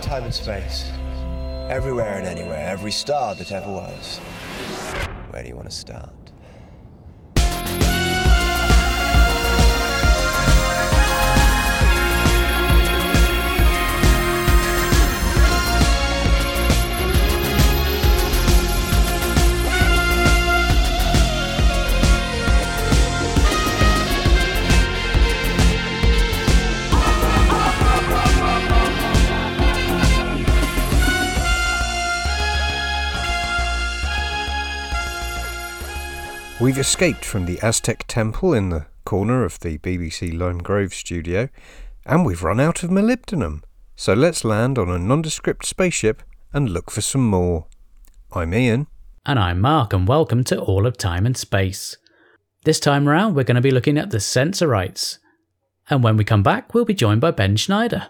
time and space. Everywhere and anywhere, every star that ever was. Where do you want to start? We've escaped from the Aztec temple in the corner of the BBC Lime Grove studio, and we've run out of molybdenum. So let's land on a nondescript spaceship and look for some more. I'm Ian. And I'm Mark, and welcome to All of Time and Space. This time around, we're going to be looking at the Sensorites. And when we come back, we'll be joined by Ben Schneider.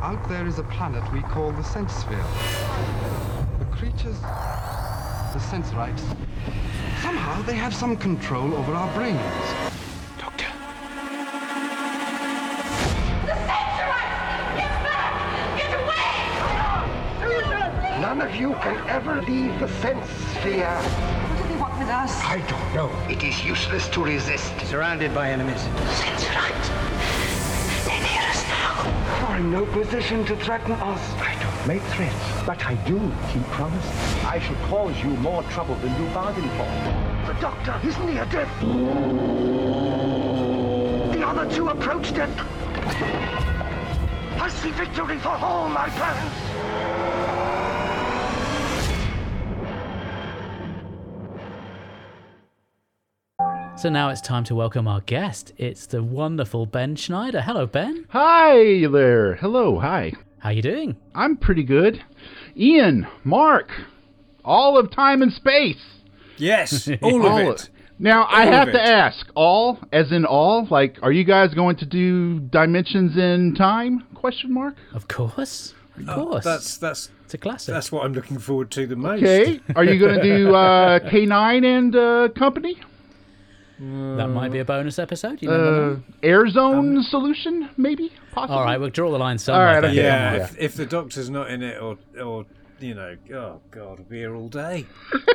Out there is a planet we call the Sense Sphere. The creatures, the Sensorites, somehow they have some control over our brains. Doctor. The Sensorites! Get back! Get away! None of you can ever leave the sense sphere. What do they want with us? I don't know. It is useless to resist. Surrounded by enemies. Sensorites! You're in no position to threaten us. I don't make threats, but I do keep promises. I shall cause you more trouble than you bargained for. The doctor is near death. The other two approach death. I see victory for all my plans. So now it's time to welcome our guest. It's the wonderful Ben Schneider. Hello, Ben. Hi there. Hello. Hi. How you doing? I'm pretty good. Ian, Mark, all of time and space. Yes, all of it. Now I All of have to ask, all as in all, like, are you guys going to do dimensions in time? Question mark. Of course. Of Oh, course. that's that's it's a classic. that's what I'm looking forward to the most. Okay. Are you going to do uh, K9 and uh, Company? That might be a bonus episode. You never Uh, know. air zone solution, maybe, possibly. All right, we'll draw the line somewhere. All right, Ben. okay. Yeah, Yeah. if, if the doctor's not in it, or or you know, oh god, I'll be here all day.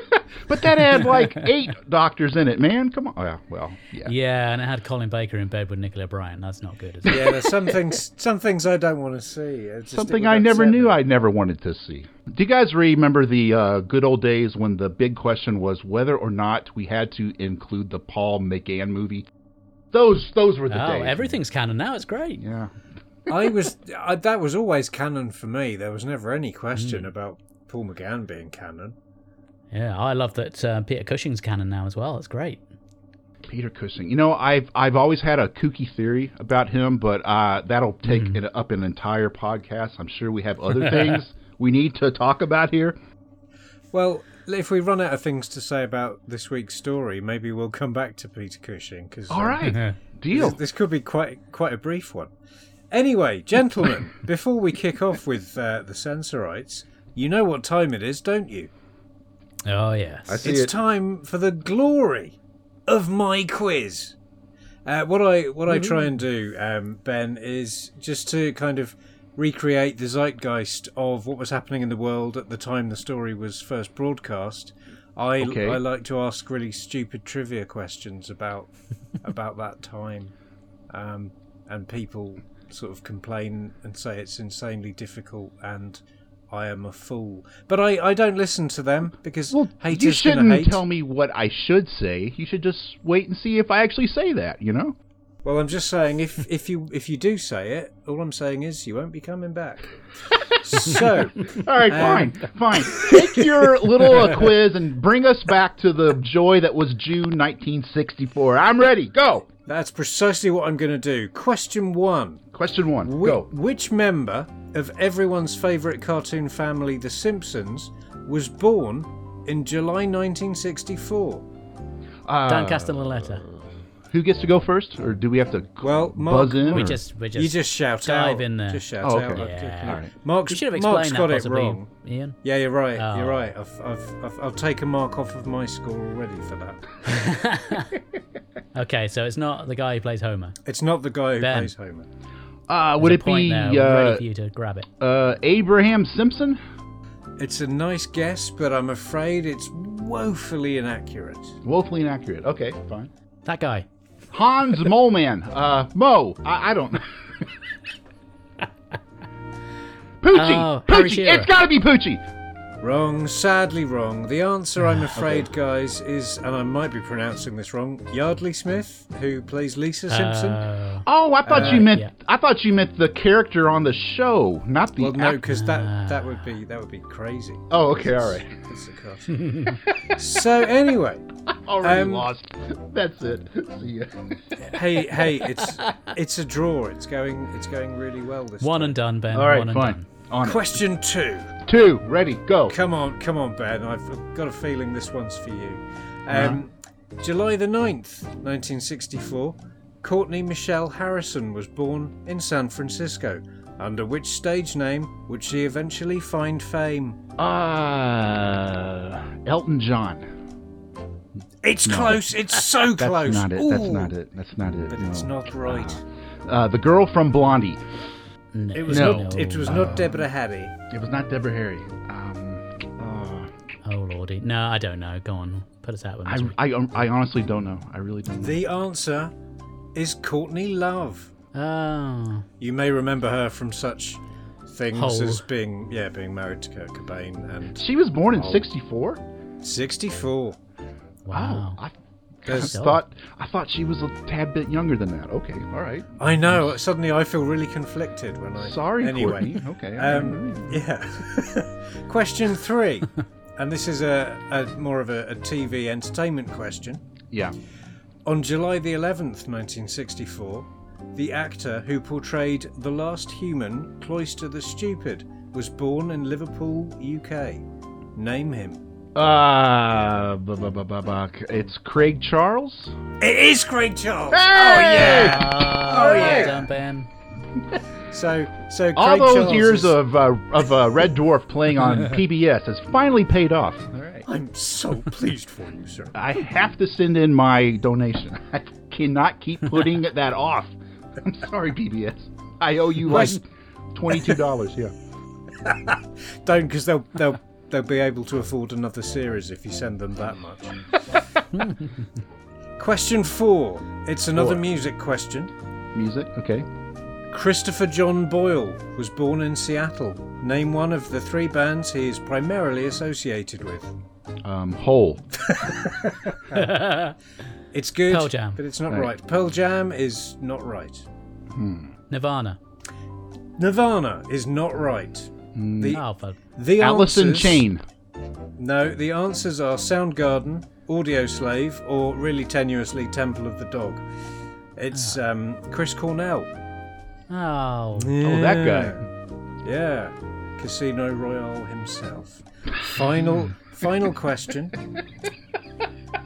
But that had like eight doctors in it, man. Come on. Oh, yeah, well, yeah. Yeah, and it had Colin Baker in bed with Nicola Bryant. That's not good, is it? Yeah, there's some things some things I don't want to see. Just- Something I never knew me. I never wanted to see. Do you guys remember the uh, good old days when the big question was whether or not we had to include the Paul McGann movie? Those those were the Oh, days. everything's canon now. It's great. Yeah. I was I, that was always canon for me. There was never any question Hmm. about Paul McGann being canon. Yeah, I love that uh, Peter Cushing's canon now as well. It's great. Peter Cushing. You know, I've I've always had a kooky theory about him, but uh, that'll take Hmm. it up an entire podcast. I'm sure we have other things we need to talk about here. Well, if we run out of things to say about this week's story, maybe we'll come back to Peter Cushing. Cause, All um. Deal. This, this could be quite quite a brief one. Anyway, gentlemen, before we kick off with uh, the Sensorites, you know what time it is, don't you? Oh yes. I see It's it. time for the glory of my quiz. Uh, what I what I try and do, um, Ben, is just to kind of recreate the zeitgeist of what was happening in the world at the time the story was first broadcast. I Okay. I like to ask really stupid trivia questions about about that time, um, and people sort of complain and say it's insanely difficult and I am a fool. But I, I don't listen to them because Well, haters you shouldn't hate. tell me what I should say. You should just wait and see if I actually say that. You know. Well, I'm just saying if if you if you do say it, all I'm saying is you won't be coming back. so All right, Um, fine, fine. Take your little quiz and bring us back to the joy that was June 1964. I'm ready. Go. That's precisely what I'm going to do. Question one: Question one. Whi- Go. Which member of everyone's favourite cartoon family, The Simpsons, was born in July 1964? Uh, Dan Castellaneta. Who gets to go first, or do we have to Well, Mark, buzz in? We or- just we just you just shout dive out. in there. Just shout Oh, out. okay. Okay, Yeah. All right. Mark's, We should have Mark's explained got that it wrong. Ian. Yeah, you're right. Oh. You're right. I've, I've, I've, I'll take a mark off of my score already for that. Okay, so it's not the guy who plays Homer. It's not the guy who Ben. plays Homer. Uh, would There's a it point be there, ready uh, for you to grab it? uh, Abraham Simpson? It's a nice guess, but I'm afraid it's woefully inaccurate. Woefully inaccurate. Okay, fine. That guy. Hans Moleman. Uh, Mo. I, I don't. know. Poochie. Oh, Poochie. It's got to be Poochie. Wrong, sadly wrong. The answer, Ah, I'm afraid, guys, is, and I might be pronouncing this wrong, Yeardley Smith, who plays Lisa Simpson. Uh, Oh, I thought you Uh, meant. yeah. I thought you meant the character on the show, not the. well, no, because that that would be that would be crazy. Oh, okay, all right. It's the cartoon. so anyway, Already Um, lost. That's it. See ya. hey, hey, it's it's a draw. It's going it's going really well this one time. and done, Ben. All right, one and fine. done. On it. Question two. Two. Ready. Go. Come on, come on, Ben. I've got a feeling this one's for you. Um, July the 9th, 1964, Courtney Michelle Harrison was born in San Francisco. Under which stage name would she eventually find fame? Uh, Elton John. It's close. It's so close. That's close. not it. That's not it. That's not it. But no. it's not right. Uh, the girl from Blondie. No. It was No. not. It was not Deborah Harry. It was not Deborah Harry. Um, Oh lordy. No, I don't know. Go on. Put us out with uh. I, I I honestly don't know. I really don't know. The answer is Courtney Love. Oh. You may remember her from such things Hole. as being yeah being married to Kurt Cobain and she was born in Oh. '64. 64. Wow. I, I thought I thought she was a tad bit younger than that. Okay, all right. I know. Suddenly, I feel really conflicted when I. Sorry, Anyway, Courtney. Okay. um, yeah. question three, and this is a, a more of a, a TV entertainment question. yeah. On July the 11th, 1964, the actor who portrayed the last human, Cloister the Stupid, was born in Liverpool, UK. Name him. Uh, bu- bu- bu- bu- bu- it's Craig Charles. It is Craig Charles. Hey! Oh yeah. Oh, yeah. Done, Ben. So so Craig All those Charles years is- of uh, of uh, Red Dwarf playing on PBS has finally paid off. All right. I'm so pleased for you, sir. I have to send in my donation. I cannot keep putting that off. I'm sorry, PBS. I owe you like Wes- twenty-two dollars. Yeah. Don't, because they'll they'll they'll be able to afford another series if you send them that much. question four. It's another Four. music question. Music. Okay. Christopher John Boyle was born in Seattle. Name one of the three bands he is primarily associated with. Um, Hole. It's good, Pearl Jam. but it's not Right. right. Pearl Jam is not right. Hmm. Nirvana. Nirvana is not right. Mm. The Oh, the Allison answers- Chain. No, the answers are Soundgarden, Audioslave, or really tenuously Temple of the Dog. It's ah. um, Chris Cornell. Oh. Oh, that guy. Yeah, Casino Royale himself. Final, final question.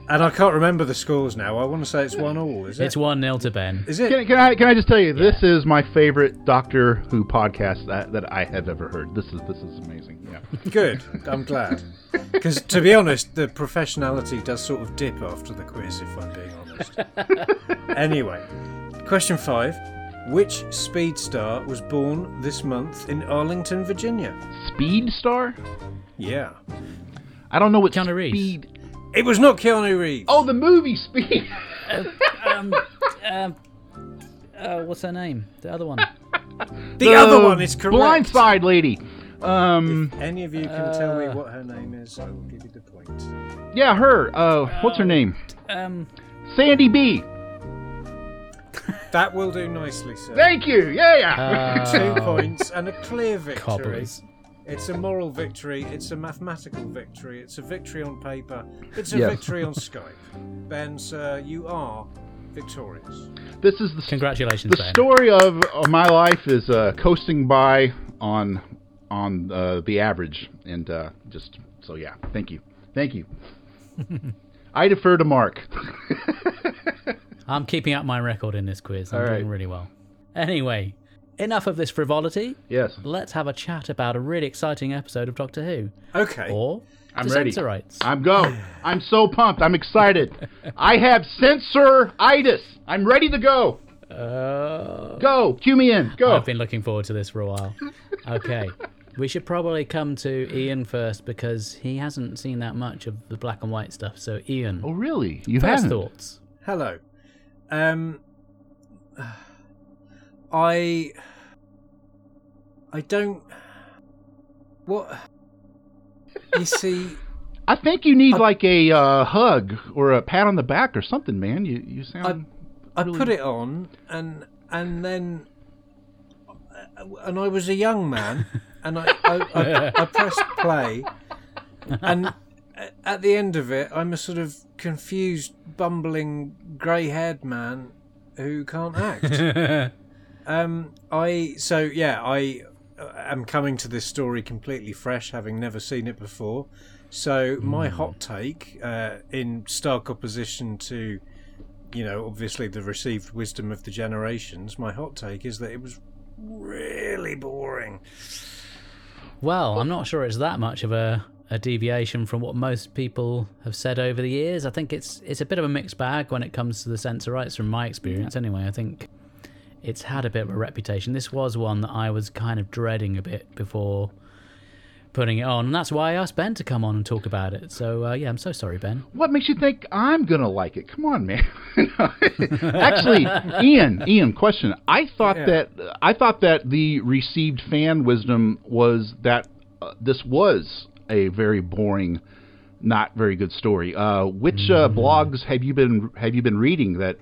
And I can't remember the scores now. I want to say it's one all. Is it? It's 1 0 to Ben. Is it? Can, can I can I just tell you this is my favorite Doctor Who podcast that, that I have ever heard. This is this is amazing. Yeah. Good. I'm glad. Because to be honest, the professionality does sort of dip after the quiz, if I'm being honest. anyway, question five. Which speed star was born this month in Arlington, Virginia? Speed Star. Yeah. I don't know what Keanu Reeves. Speed. It was not Keanu Reeves. Oh, the movie Speed. um, um, uh, what's her name? The other one. the other one is correct. Blindside lady. Um, Any of you can tell me Uh, what her name is, I will give you the point. yeah, her. Uh, what's her name? Um, Sandy B. That will do nicely, sir. Thank you. Yeah, yeah. Two uh, points and a clear victory. cobblers. It's a moral victory. It's a mathematical victory. It's a victory on paper. It's a Yes. victory on Skype. Ben, sir, you are victorious. this is the Congratulations, the Ben. story of, of my life is uh, coasting by on on uh, the average, and uh, just so yeah. Thank you, thank you. I defer to Mark. I'm keeping up my record in this quiz. I'm All right. doing really well. Anyway, enough of this frivolity. Yes. Let's have a chat about a really exciting episode of Doctor Who. Okay. Or I'm the ready. Sensorites. I'm go. I'm so pumped. I'm excited. I have sensoritis. I'm ready to go. Uh, Go. Cue me in. Go. I've been looking forward to this for a while. Okay. we should probably come to Ian first because he hasn't seen that much of the black and white stuff. So, Ian, oh, really? You first haven't? thoughts? Hello. Um, I. I don't. What? You see, I think you need I- like a uh, hug or a pat on the back or something, man. You you sound. I really- put it on, and and then, and I was a young man, and I I, I, I pressed play, and at the end of it, I'm a sort of confused, bumbling, grey-haired man who can't act. um, I so yeah, I uh, am coming to this story completely fresh, having never seen it before. So my hot take, uh, in stark opposition to, you know, obviously the received wisdom of the generations, my hot take is that it was really boring. Well, I'm not sure it's that much of a, a deviation from what most people have said over the years. I think it's it's a bit of a mixed bag when it comes to the Sensorites, from my experience anyway. I think it's had a bit of a reputation. This was one that I was kind of dreading a bit before putting it on, and that's why I asked Ben to come on and talk about it. So uh, yeah, I'm so sorry, Ben. What makes you think I'm gonna like it? Come on, man. Actually, Ian, Ian, question. I thought Yeah. that I thought that the received fan wisdom was that uh, this was a very boring, not very good story. Uh, which uh, blogs have you been have you been reading that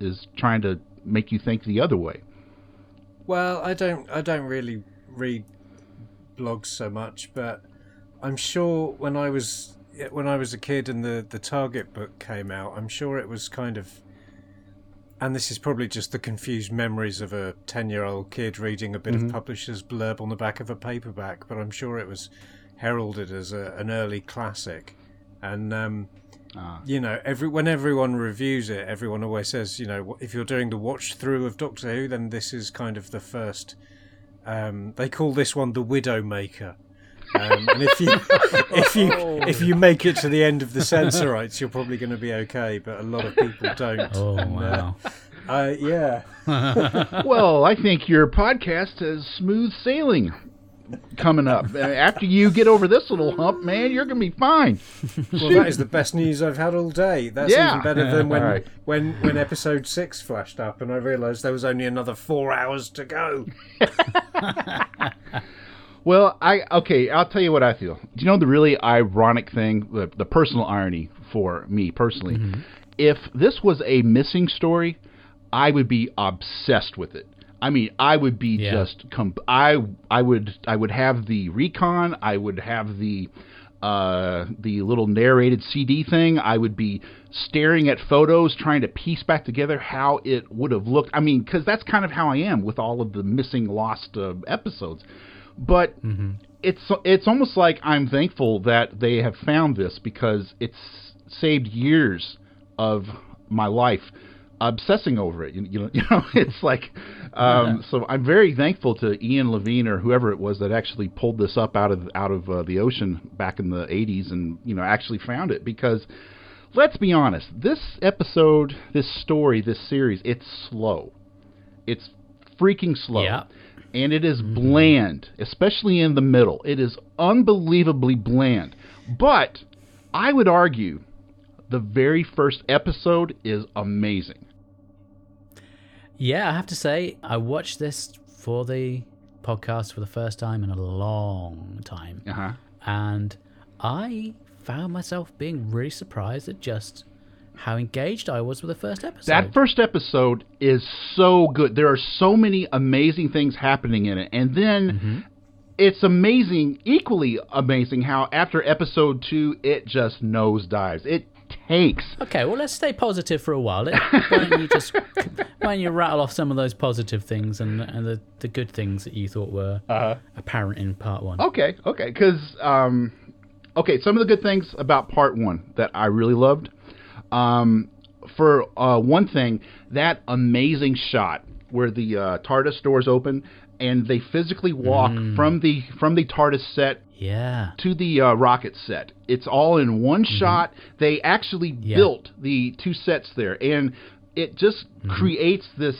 is trying to make you think the other way? Well, I don't I don't really read blogs so much, but I'm sure when I was when I was a kid and the the Target book came out, I'm sure it was kind of and this is probably just the confused memories of a 10-year-old kid reading a bit of publisher's blurb on the back of a paperback, but I'm sure it was heralded as a, an early classic. And um you know, every when everyone reviews it, everyone always says, you know, if you're doing the watch through of Doctor Who, then this is kind of the first. Um, they call this one the Widowmaker. Um, and if you if you if you make it to the end of the Sensorites, you're probably going to be okay. But a lot of people don't. Oh And, uh, wow. uh, yeah. well, I think your podcast has smooth sailing coming up. Uh, After you get over this little hump, man, you're gonna be fine. Well, that is the best news I've had all day. That's Yeah. even better than when All right. when when episode six flashed up, and I realised there was only another four hours to go. Well, I okay. I'll tell you what I feel. Do you know the really ironic thing, the the personal irony for me personally? If this was a missing story, I would be obsessed with it. I mean, I would be Yeah. just com- I I would I would have the recon. I would have the uh, the little narrated CD thing. I would be staring at photos, trying to piece back together how it would have looked. I mean, because that's kind of how I am with all of the missing, lost uh, episodes. But it's it's almost like I'm thankful that they have found this because it's saved years of my life obsessing over it. You, you know, you know, it's like um, so. I'm very thankful to Ian Levine or whoever it was that actually pulled this up out of out of uh, the ocean back in the 80s and you know actually found it because let's be honest, this episode, this story, this series, it's slow. It's freaking slow. Yeah. And it is bland, especially in the middle. It is unbelievably bland. But I would argue the very first episode is amazing. Yeah, I have to say, I watched this for the podcast for the first time in a long time. Uh huh. And I found myself being really surprised at just how engaged I was with the first episode. That first episode is so good. There are so many amazing things happening in it. And then it's amazing, equally amazing, how after episode two, it just nosedives. It tanks. Okay, well, let's stay positive for a while. Why don't you just why don't you rattle off some of those positive things and and the, the good things that you thought were apparent in part one? Okay, okay, because um, okay, some of the good things about part one that I really loved. Um, for uh, one thing, that amazing shot where the uh, TARDIS doors open and they physically walk Mm. from the from the TARDIS set Yeah. to the uh, rocket set. It's all in one shot. They actually Mm-hmm. Yeah. built the two sets there, and it just Mm-hmm. creates this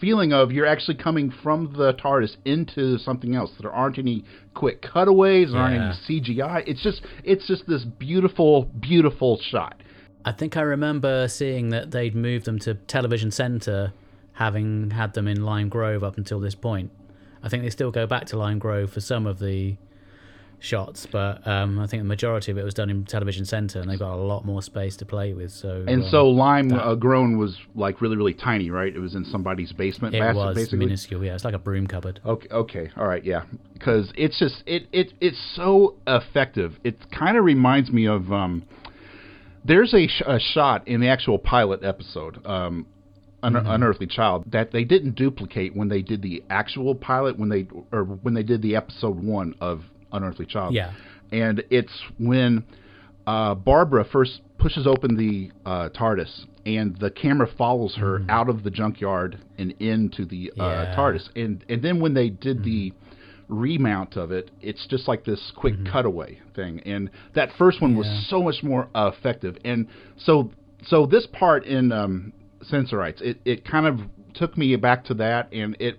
feeling of you're actually coming from the TARDIS into something else. There aren't any quick cutaways. There aren't any CGI. It's just it's just this beautiful, beautiful shot. I think I remember seeing that they'd moved them to Television Centre, having had them in Lime Grove up until this point. I think they still go back to Lime Grove for some of the shots, but um, I think the majority of it was done in Television Centre, and they've got a lot more space to play with. So And um, so Lime that- uh, Grown was like really, really tiny, right? It was in somebody's basement. it was basically. minuscule. Yeah, it's like a broom cupboard. Okay, okay, all right, yeah, because it's just it it it's so effective. It kind of reminds me of um, there's a, sh- a shot in the actual pilot episode, um, Un- Unearthly Child, that they didn't duplicate when they did the actual pilot when they or when they did the episode one of Unearthly Child. Yeah. and it's when uh, Barbara first pushes open the uh, TARDIS, and the camera follows her out of the junkyard and into the uh, Yeah. TARDIS, and and then when they did the remount of it, it's just like this quick cutaway thing, and that first one was so much more uh, effective, and so so this part in um, Sensorites, it it kind of took me back to that, and it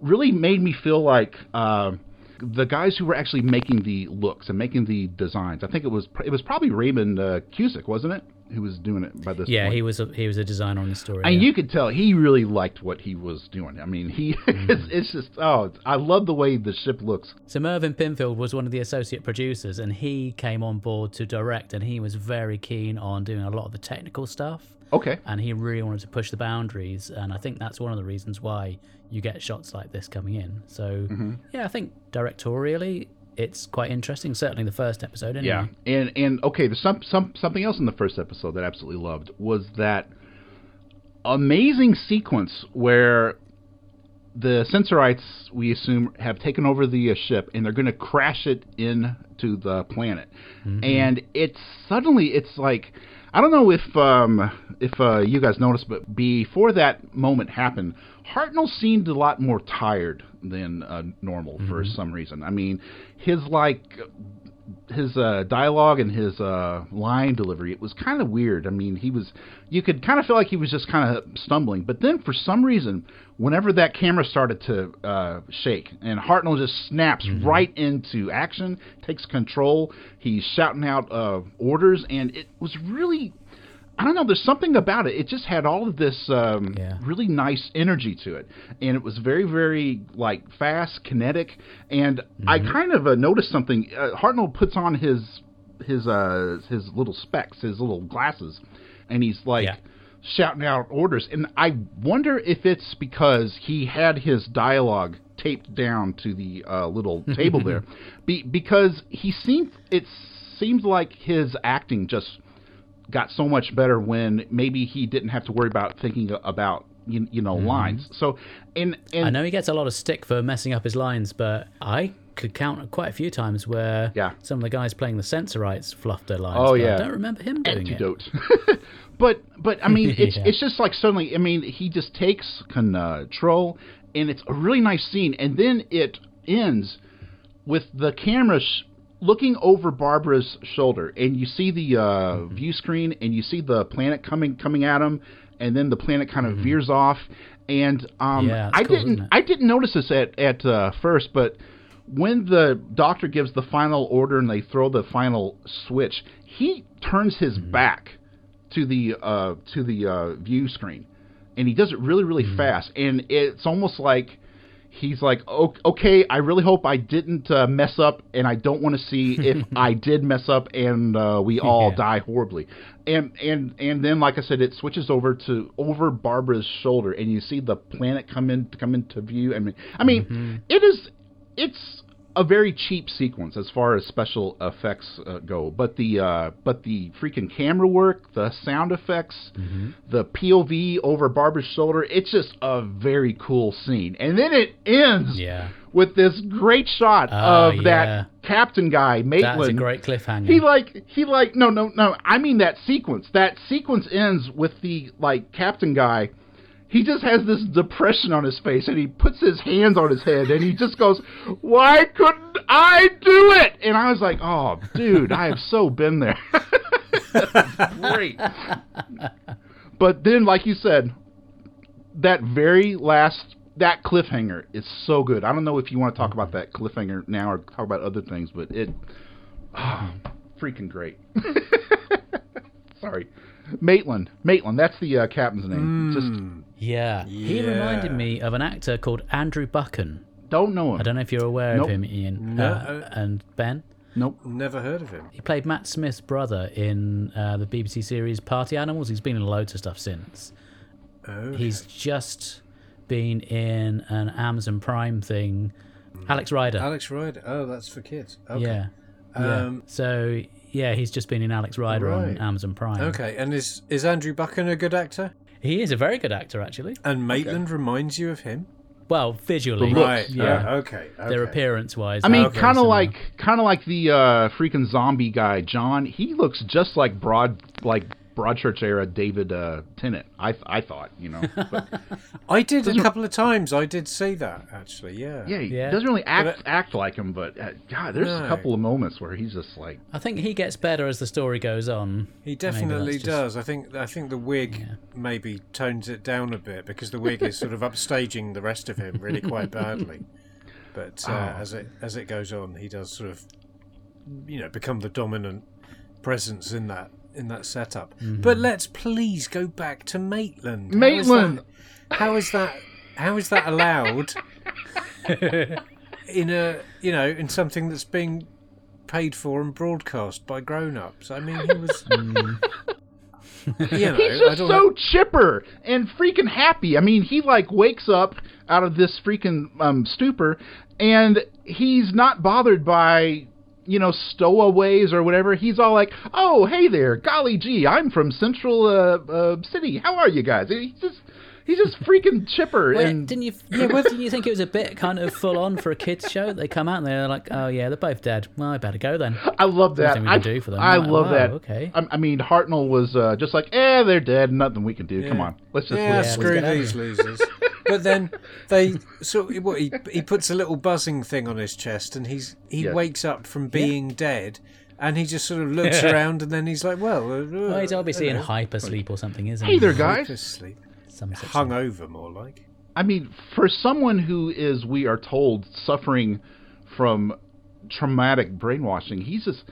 really made me feel like. Uh, the guys who were actually making the looks and making the designs. I think it was it was probably Raymond uh, Cusick, wasn't it? Who was doing it by this Yeah, point. he was a, he was a designer on the story. and yeah. you could tell he really liked what he was doing. I mean, he it's, it's just oh, I love the way the ship looks. So Mervyn Pinfield was one of the associate producers, and he came on board to direct, and he was very keen on doing a lot of the technical stuff. Okay, and he really wanted to push the boundaries and i think that's one of the reasons why you get shots like this coming in so Mm-hmm. yeah i think directorially it's quite interesting certainly the first episode anyway. yeah, and and okay, there's some some something else in the first episode that I absolutely loved was that amazing sequence where the Sensorites, we assume, have taken over the uh, ship and they're going to crash it into the planet. And it's suddenly, it's like, I don't know if um, if uh, you guys noticed, but before that moment happened, Hartnell seemed a lot more tired than uh, normal for some reason. I mean, his like his uh, dialogue and his uh, line delivery it was kind of weird. I mean, he was you could kind of feel like he was just kind of stumbling. But then for some reason, whenever that camera started to uh, shake and Hartnell just snaps right into action, takes control, he's shouting out uh, orders, and it was really. I don't know. There's something about it. It just had all of this um, Yeah. really nice energy to it, and it was very, very like fast, kinetic. And I kind of uh, noticed something. Uh, Hartnell puts on his his uh, his little specs, his little glasses, and he's like Yeah. shouting out orders. And I wonder if it's because he had his dialogue taped down to the uh, little table there, Be- because he seemed it seems like his acting just got so much better when maybe he didn't have to worry about thinking about you, you know mm-hmm. lines. So and and i know he gets a lot of stick for messing up his lines but i could count quite a few times where Yeah. some of the guys playing the sensorites fluffed their lines Oh, yeah. i don't remember him doing it but but I mean it's Yeah. it's just like suddenly I mean he just takes control and it's a really nice scene and then it ends with the camera sh- looking over Barbara's shoulder and you see the uh, Mm-hmm. view screen and you see the planet coming coming at him and then the planet kind of veers off and um Mm-hmm. Yeah, I cool, didn't? I didn't notice this at at uh, first but when the doctor gives the final order and they throw the final switch, he turns his Mm-hmm. back to the uh, to the uh, view screen, and he does it really really Mm-hmm. fast, and it's almost like he's like, okay, I really hope I didn't uh, mess up, and I don't want to see if I did mess up and uh, we all Yeah. die horribly. And and and then, like I said, it switches over to over Barbara's shoulder, and you see the planet come in come into view. I mean, I mean, Mm-hmm. it is it's a very cheap sequence as far as special effects uh, go, but the uh, but the freaking camera work, the sound effects, Mm-hmm. the POV over Barbara's shoulder, it's just a very cool scene. And then it ends yeah with this great shot Oh, of yeah. that captain guy, Maitland. that's a great cliffhanger He like he like no no no. I mean that sequence. That sequence ends with the like captain guy. He just has this depression on his face and he puts his hands on his head and he just goes, Why couldn't I do it? And I was like, Oh, dude, I have so been there. Great. But then, like you said, that very last that cliffhanger is so good. I don't know if you want to talk about that cliffhanger now or talk about other things, but it, oh, freaking great. Sorry, Maitland. Maitland. That's the uh, captain's name. Just Yeah. He reminded me of an actor called Andrew Buchan. don't know him. I don't know if you're aware Nope. of him, Ian No. uh, and Ben. Nope. Never heard of him. He played Matt Smith's brother in uh, the BBC series Party Animals. He's been in loads of stuff since. Oh, He's just been in an Amazon Prime thing. Alex Rider. Alex Rider. Oh, that's for kids. Okay. Yeah. yeah. Um, so yeah, he's just been in Alex Rider on Amazon Prime. Okay, and is is Andrew Buchan a good actor? He is a very good actor, actually. And Maitland reminds you of him? Well, visually, Right. yeah. Yeah. Okay. okay. Their appearance-wise, I mean, kind of like, kind of like the uh, freaking zombie guy, John. He looks just like Broad, like Broadchurch era David uh, Tennant. I, I thought, you know, I did a couple of times. I did see that actually. Yeah. yeah, he Yeah. doesn't really act But, act like him. But uh, God, there's a couple of moments where he's just like, I think he gets better as the story goes on. He definitely just- does. I think I think the wig maybe tones it down a bit because the wig is sort of upstaging the rest of him really quite badly. But uh, Oh. as it as it goes on, he does sort of you know become the dominant presence in that in that setup. But let's please go back to Maitland. How is Maitland! that- How is that? How is that allowed? in a you know in something that's being paid for and broadcast by grown-ups. I mean, he was. you know, he's just so know. chipper and freaking happy. I mean, he like wakes up out of this freaking um, stupor, and he's not bothered by you know stowaways or whatever. He's all like, "Oh, hey there, golly gee, I'm from Central uh, uh, City. How are you guys?" He's just he's just freaking chipper Wait, and didn't you? Yeah, didn't you think it was a bit kind of full on for a kids show? They come out and they're like, "Oh yeah, they're both dead. Well, I better go then." I love that. Nothing we I, can do for them. I like, love wow, that. okay. I, I mean, Hartnell was uh, just like, "Eh, they're dead. Nothing we can do. Come on, let's just yeah, let's- let's screw get out these losers. But then they so what he he puts a little buzzing thing on his chest, and he's he Yes. wakes up from being dead, and he just sort of looks around, and then he's like, "Well, uh, Well, he's obviously in hello. hypersleep or something, isn't Hey he? there, guys. Asleep. Some such hung thing. over more like." I mean, for someone who is, we are told, suffering from traumatic brainwashing, he's just.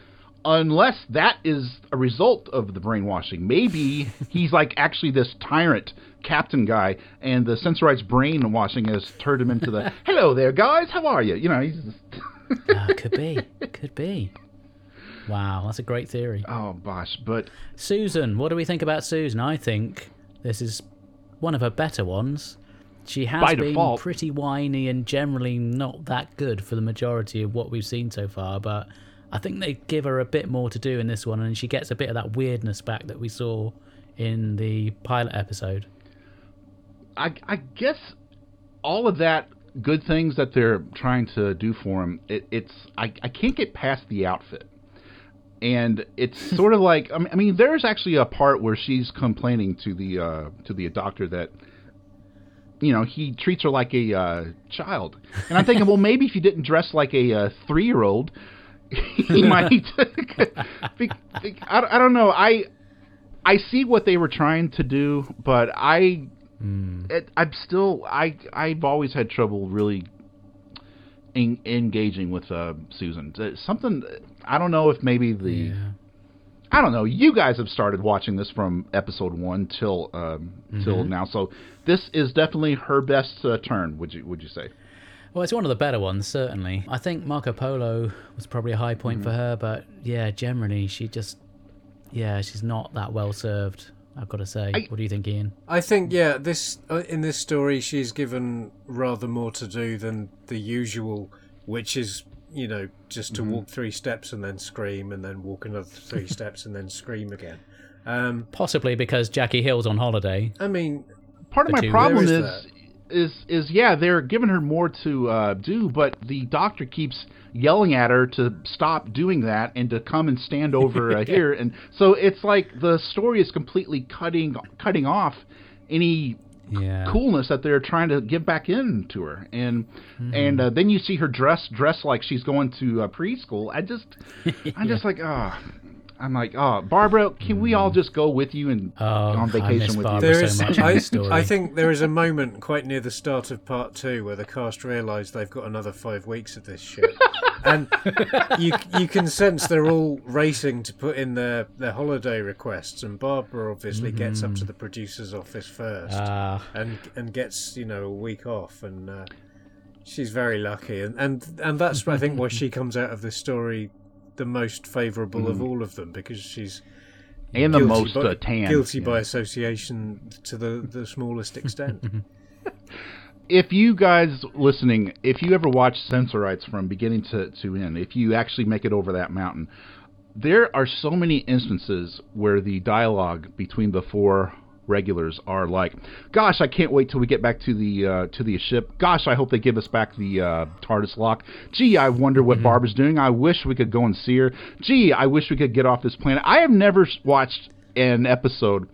Unless that is a result of the brainwashing, maybe he's like actually this tyrant captain guy, and the Sensorites brainwashing has turned him into the "Hello there, guys, how are you?" You know, he's just, Ah, could be, could be. Wow, that's a great theory. oh gosh, but Susan, what do we think about Susan? I think this is one of her better ones. She has By been default. pretty whiny and generally not that good for the majority of what we've seen so far, but I think they give her a bit more to do in this one, and she gets a bit of that weirdness back that we saw in the pilot episode. I, I guess all of that good things that they're trying to do for him, it, it's I, I can't get past the outfit, and it's sort of like I mean, there's actually a part where she's complaining to the uh, to the doctor that you know he treats her like a uh, child, and I'm thinking, well, maybe if you didn't dress like a uh, three year old, he might. I, don't- I don't know. I I see what they were trying to do, but I it, I'm still I I've always had trouble really en- engaging with uh, Susan. Uh, Something I don't know if maybe the Yeah. I don't know. You guys have started watching this from episode one till um, till now, so this is definitely her best uh, turn. Would you would you say? Well, it's one of the better ones, certainly. I think Marco Polo was probably a high point for her, but yeah, generally she just, yeah, she's not that well served. I've got to say. I- what do you think, Ian? I think yeah, this uh, in this story she's given rather more to do than the usual, which is you know just to walk three steps and then scream and then walk another three steps and then scream again. Um, Possibly because Jackie Hill's on holiday. I mean, Part of my two. problem There is is is is yeah, they're giving her more to uh, do, but the doctor keeps yelling at her to stop doing that and to come and stand over uh, here, and so it's like the story is completely cutting cutting off any Yeah. coolness that they're trying to give back into her, and Mm-hmm. and uh, then you see her dress dress like she's going to uh, preschool. I just, I'm just like, oh, I'm like, oh, Barbara, can we all just go with you and Oh, on I vacation miss with Barbara you? There so is, much I, story. I think there is a moment quite near the start of part two where the cast realise they've got another five weeks of this shit, and you you can sense they're all racing to put in their, their holiday requests, and Barbara obviously gets up to the producer's office first Ah, and and gets you know a week off, and uh, she's very lucky, and and and that's I think why she comes out of this story the most favourable of mm. all of them because she's and the guilty most by, tan. guilty yeah. by association to the the smallest extent. if you guys listening, if you ever watch Sensorites from beginning to, to end, if you actually make it over that mountain, there are so many instances where the dialogue between the four regulars are like, "Gosh, I can't wait till we get back to the uh, to the ship. Gosh, I hope they give us back the uh, TARDIS lock. Gee, I wonder what Barbara's doing. I wish we could go and see her. Gee, I wish we could get off this planet. I have never watched an episode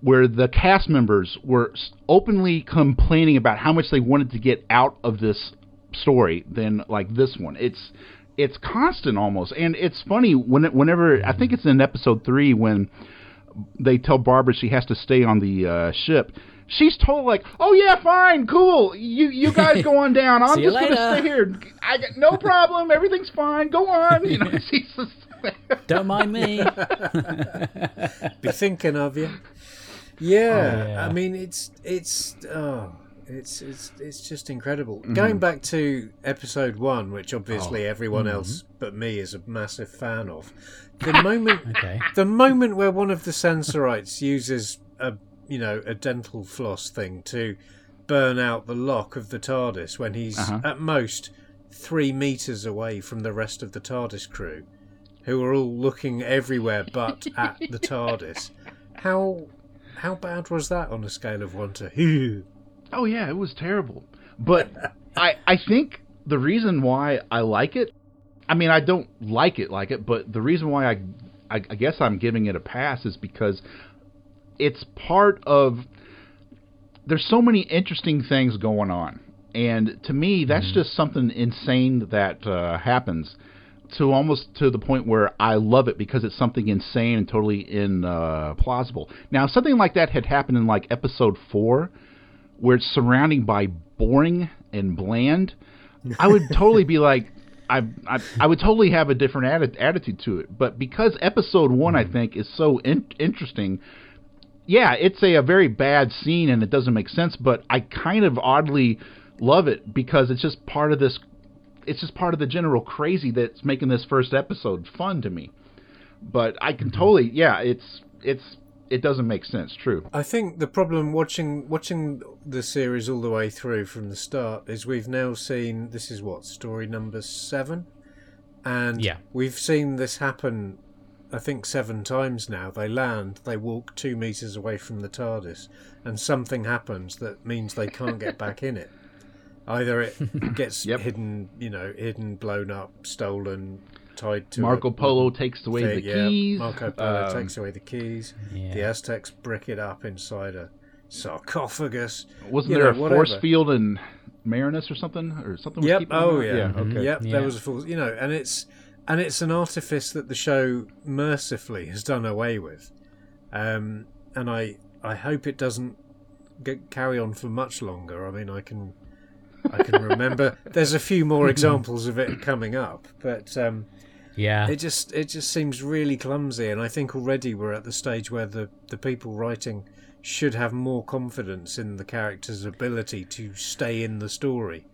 where the cast members were openly complaining about how much they wanted to get out of this story than like this one. It's it's constant almost, and it's funny when it, whenever I think it's in episode three when they tell Barbara she has to stay on the uh, ship. She's told like, "Oh yeah, fine, cool. You you guys go on down. I'm See you just gonna stay here. I got no problem. Everything's fine. Go on." You know, she's just, don't mind me. Be thinking of you. Yeah, Oh, yeah. I mean it's it's oh it's it's it's just incredible. Mm-hmm. Going back to episode one, which obviously Oh, everyone mm-hmm. else but me is a massive fan of. The moment Okay. the moment where one of the sensorites uses a you know a dental floss thing to burn out the lock of the TARDIS when he's Uh-huh. at most three meters away from the rest of the TARDIS crew, who are all looking everywhere but at the TARDIS. How how bad was that on a scale of one to? Oh yeah, it was terrible. But I I think the reason why I like it, I mean I don't like it like it, but the reason why I I, I guess I'm giving it a pass is because it's part of there's so many interesting things going on. And to me, that's just something insane that uh, happens to almost to the point where I love it because it's something insane and totally in uh, plausible. Now, if something like that had happened in like episode four, where it's surrounding by boring and bland, I would totally be like, I, I I would totally have a different atti- attitude to it. But because episode one, I mm-hmm. think, is so in- interesting. Yeah, it's a, a very bad scene and it doesn't make sense, but I kind of oddly love it because it's just part of this. It's just part of the general crazy that's making this first episode fun to me. But I can mm-hmm. totally, yeah, it's it's it doesn't make sense. True. I think the problem watching watching the series all the way through from the start is we've now seen this is what story number seven, and Yeah. we've seen this happen. I think seven times now. They land, they walk two meters away from the TARDIS, and something happens that means they can't get back in it. Either it gets Yep. hidden, you know, hidden, blown up, stolen, tied to Marco Polo takes away the yeah, keys. Marco Polo um, takes away the keys. Yeah. The Aztecs brick it up inside a sarcophagus. Wasn't you there know, a force field in Marinus or something, or something? Yep. Oh yeah. Yeah. Okay. Yep. There was a force. You know, and it's and it's an artifice that the show mercifully has done away with. Um, and I I hope it doesn't get, carry on for much longer. I mean, I can I can remember there's a few more examples of it coming up, but. Um, Yeah. it just it just seems really clumsy and i think already we're at the stage where the the people writing should have more confidence in the character's ability to stay in the story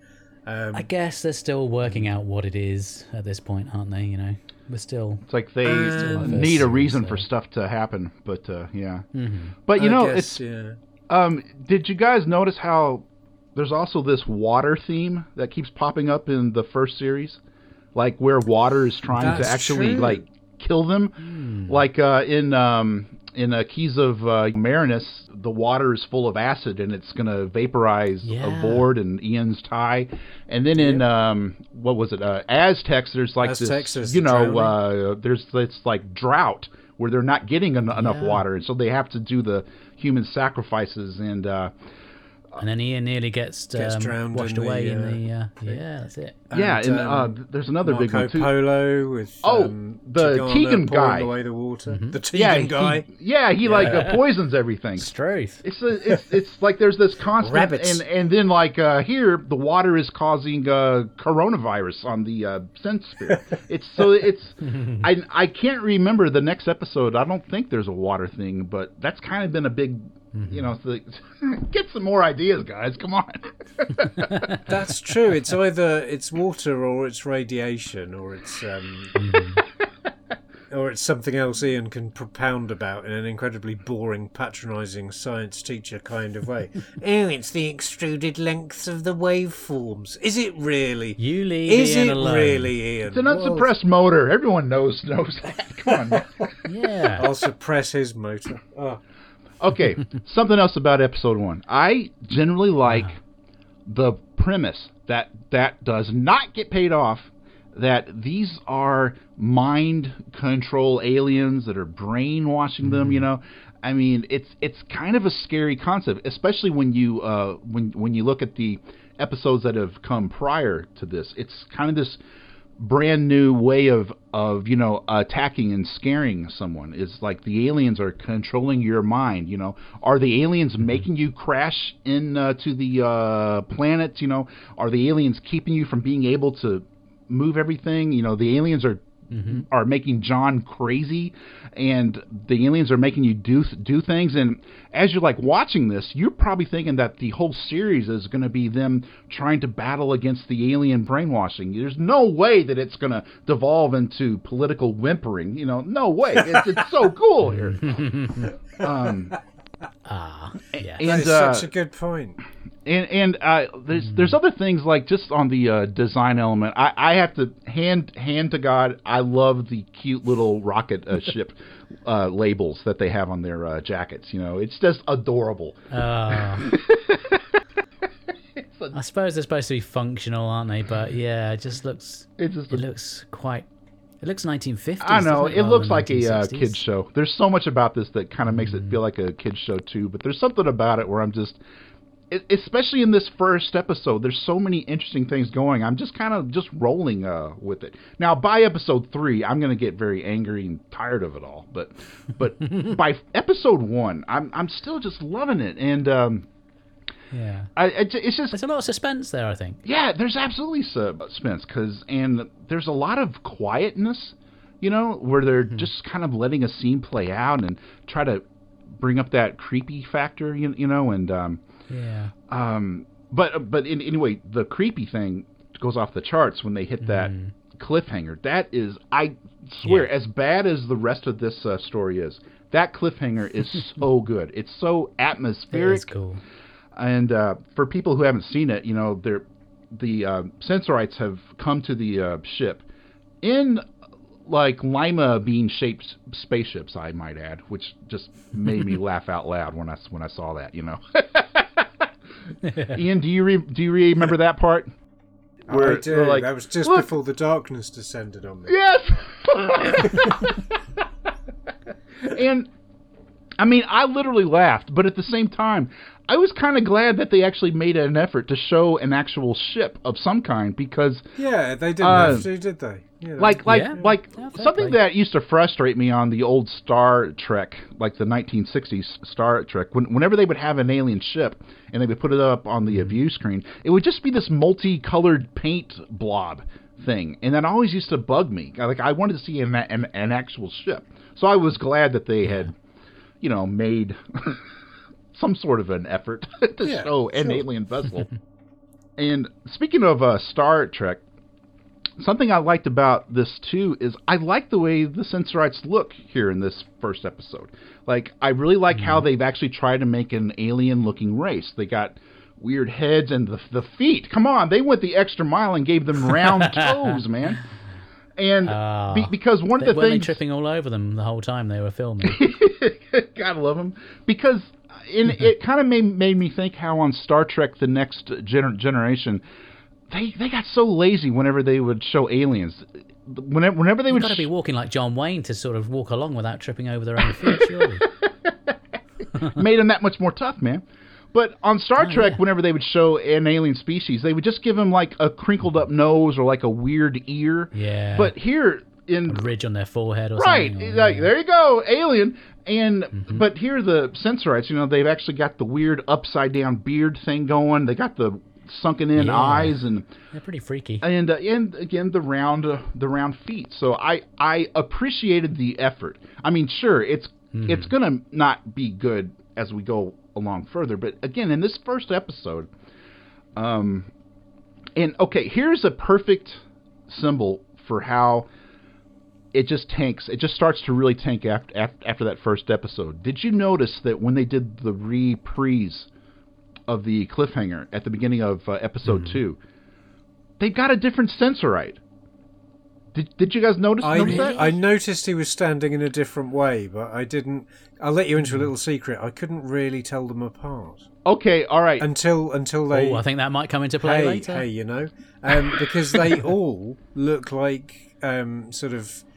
um, I guess they're still working out what it is at this point, aren't they? You know, we're still. It's like they Um, need a reason so- for stuff to happen, but uh, yeah. Mhm. But you I know, guess, it's yeah. um. Did you guys notice how there's also this water theme that keeps popping up in the first series, like where water is trying That's to actually true. like kill them, like uh, in um in uh, Keys of uh, Marinus, the water is full of acid and it's gonna vaporize Yeah. a board and Ian's tie, and then in um what was it uh, Aztecs, there's like Aztecs this you know uh, there's this like drought where they're not getting en- enough Yeah. water, and so they have to do the human sacrifices and. uh and then Ian nearly gets, Gets um, drowned washed in the, away in uh, the. Uh, yeah, that's it. yeah, And, and um, uh, there's another Marco big one too. Polo with Oh, um, the Tegana Tegan guy. away the water. Mm-hmm. The Tegan yeah, guy. He, yeah, he like uh, poisons everything. Struth. It's a, it's it's like there's this constant Rabbits. and and then like uh, here the water is causing uh, coronavirus on the uh, sense sphere. it's so it's I I can't remember the next episode. I don't think there's a water thing, but that's kind of been a big Mm-hmm. you know the, get some more ideas, guys. Come on. That's true. It's either it's water or it's radiation or it's um, mm-hmm. or it's something else Ian can propound about in an incredibly boring, patronising science teacher kind of way. oh, it's the extruded lengths of the waveforms. Is it really? You leave Is Ian it alone. really, Ian? It's an unsuppressed motor. Everyone knows knows that. Come on. Yeah. I'll suppress his motor. Oh. Okay, something else about episode one. I generally like the premise that that does not get paid off. That these are mind control aliens that are brainwashing them. You know, I mean, it's it's kind of a scary concept, especially when you uh, when when you look at the episodes that have come prior to this. It's kind of this brand new way of of you know attacking and scaring someone is like the aliens are controlling your mind you know. Are the aliens making you crash in uh, to the uh planet you know? Are the aliens keeping you from being able to move everything? You know the aliens are are making John crazy, and the aliens are making you do do things. And as you're like watching this, you're probably thinking that the whole series is going to be them trying to battle against the alien brainwashing. There's no way that it's going to devolve into political whimpering. You know, no way. It's, it's so cool here. Um, Ah, yeah. and That's uh, such a good point. and and uh, there's there's other things like just on the uh, design element. I, I have to hand hand to God. I love the cute little rocket uh, ship uh, labels that they have on their uh, jackets. You know, it's just adorable. Oh. I suppose they're supposed to be functional, aren't they? But yeah, it just looks. It just It looks quite. It looks 1950s. I know doesn't it looks like a uh, kids show. There's so much about this that kind of makes it feel like a kids show too. But there's something about it where I'm just, it, especially in this first episode, there's so many interesting things going. I'm just kind of just rolling uh, with it. Now by episode three, I'm gonna get very angry and tired of it all. But but by episode one, I'm I'm still just loving it. And um, Yeah. I, it's just There's a lot of suspense there, I think. yeah, there's absolutely suspense because, and there's a lot of quietness, you know, where they're just kind of letting a scene play out and try to bring up that creepy factor, you, you know, and um, Yeah. um, but but in, anyway, the creepy thing goes off the charts when they hit that cliffhanger. That is, I swear, Yeah. as bad as the rest of this uh, story is, that cliffhanger is so good. It's so It atmospheric. is cool. And uh, for people who haven't seen it, you know, the uh, Sensorites have come to the uh, ship in like lima bean shaped spaceships, I might add, which just made me laugh out loud when I when I saw that. You know, Ian, do you re- do you remember that part? I Where do. like, that was just "Look." before the darkness descended on me. Yes. and I mean, I literally laughed, but at the same time, I was kind of glad that they actually made an effort to show an actual ship of some kind because Yeah, they didn't Uh, have to, did they? Yeah, like like Yeah. like Yeah, something that used to frustrate me on the old Star Trek, like the 1960s Star Trek, when, whenever they would have an alien ship and they would put it up on Mm-hmm. the view screen, it would just be this multicolored paint blob thing, and that always used to bug me. Like I wanted to see an an, an actual ship, so I was glad that they had, you know, made some sort of an effort to Yeah, show an sure. alien vessel. and speaking of uh, Star Trek, something I liked about this too is I like the way the Sensorites look here in this first episode. Like I really like how Mm-hmm. they've actually tried to make an alien-looking race. They got weird heads and the the feet. Come on, they went the extra mile and gave them round toes, man. And Ah. be, because one of the things tripping all over them the whole time they were filming? Gotta love them because in, it kind of made made me think how on Star Trek: The Next Gener- Generation, they they got so lazy whenever they would show aliens. Whenever whenever they You've would got to sh- be walking like John Wayne to sort of walk along without tripping over their own feet, surely. made them that much more tough, man. But on Star Oh, Trek, yeah. whenever they would show an alien species, they would just give him like a crinkled up nose or like a weird ear. Yeah. But here in ridge on their forehead or right, something. or- like there you go, alien. And Mm-hmm. but here the Sensorites, you know, they've actually got the weird upside down beard thing going. They got the sunken in Yeah. eyes and They're pretty freaky. and uh, and again the round uh, the round feet. So I I appreciated the effort. I mean, sure, it's Hmm. it's gonna not be good as we go along further, but again, in this first episode, um, and okay, here's a perfect symbol for how it just tanks. It just starts to really tank after after, after that first episode. Did you notice that when they did the reprise of the cliffhanger at the beginning of uh, episode two, they got a different sensorite. Did Did you guys notice, I, notice that? I noticed he was standing in a different way, but I didn't. I'll let you into a little secret. I couldn't really tell them apart okay, all right. until until they. Oh, I think that might come into play hey, later. hey, you know, um, because they all look like um, sort of, m-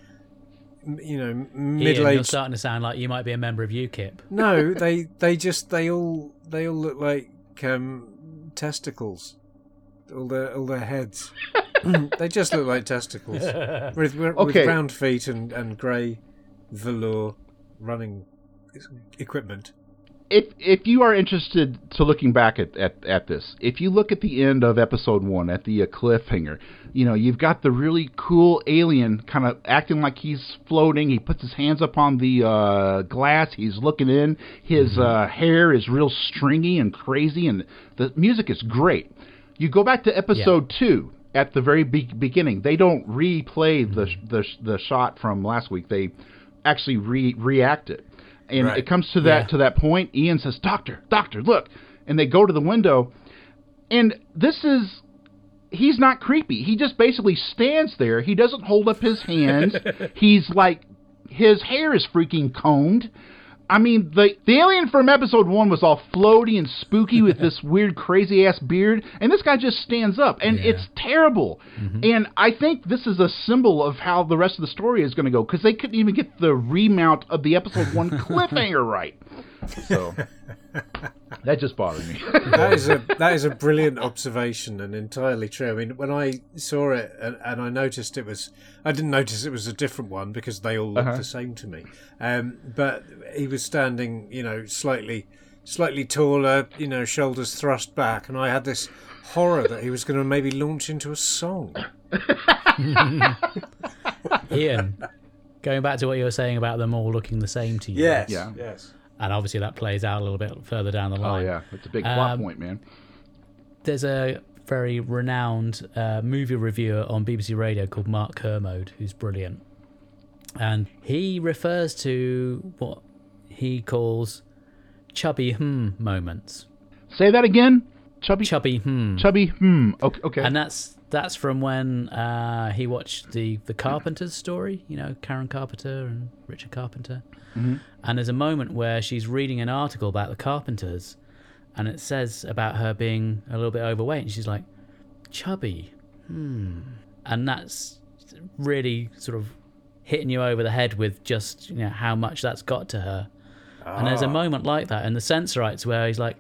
you know, Ian, middle you're starting to sound like you might be a member of UKIP. No, they they just they all they all look like um, testicles. All their all their heads. they just look like testicles with, with Okay. round feet and and grey velour running equipment. If if you are interested to looking back at, at, at this, if you look at the end of episode one at the uh, cliffhanger, you know you've got the really cool alien kind of acting like he's floating. He puts his hands up on the uh, glass. He's looking in. His uh, hair is real stringy and crazy, and the music is great. You go back to episode two at the very be- beginning. They don't replay the the the shot from last week. They actually re react it. And Right. it comes to that Yeah. to that point. Ian says, "Doctor, doctor, look!" And they go to the window, and this is he's not creepy. He just basically stands there. He doesn't hold up his hands. he's like his hair is freaking combed. I mean, the the alien from episode one was all floaty and spooky with this weird, crazy ass beard, and this guy just stands up, and Yeah. it's terrible. Mm-hmm. And I think this is a symbol of how the rest of the story is going to go because they couldn't even get the remount of the episode one cliffhanger right. So that just bothered me. that is a that is a brilliant observation and entirely true. I mean, when I saw it and, and I noticed it was, I didn't notice it was a different one because they all looked Uh-huh. the same to me. Um, but he was standing, you know, slightly, slightly taller, you know, shoulders thrust back, and I had this horror that he was going to maybe launch into a song. Ian, going back to what you were saying about them all looking the same to you. Yes, Yeah. yes. And obviously that plays out a little bit further down the line. oh yeah, it's a big plot Um, point, man. There's a very renowned uh, movie reviewer on BBC Radio called Mark Kermode, who's brilliant. And he refers to what he calls chubby hmm moments. Say that again. Chubby, Chubby hmm. chubby. Hmm. Okay. okay. And that's that's from when uh, he watched the the Carpenters story, you know, Karen Carpenter and Richard Carpenter. And there's a moment where she's reading an article about the Carpenters, and it says about her being a little bit overweight, and she's like, chubby, hmm. And that's really sort of hitting you over the head with just you know how much that's got to her. And there's a moment like that in the Sensorites where he's like,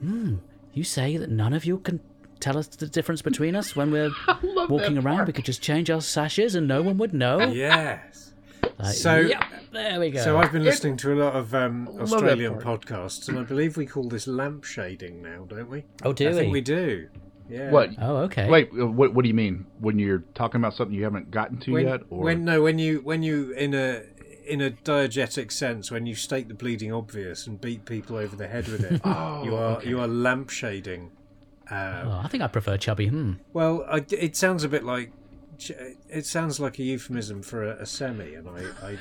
hmm, you say that none of you can tell us the difference between us when we're walking around? We could just change our sashes and no one would know. Yes. Like, So- yep, there we go. So I've been listening to a lot of um, Australian podcasts, and I believe we call this lamp shading now, don't we? oh, do I think we? we do. Yeah. what? Oh, okay. Wait. uh, What? What do you mean when you're talking about something you haven't gotten to when, yet? Or when no, when you when you in a in a diegetic sense, when you state the bleeding obvious and beat people over the head with it, you are you are lamp shading. Uh, Oh, I think I prefer chubby. Hmm. well, I, it sounds a bit like it sounds like a euphemism for a, a semi, and I I,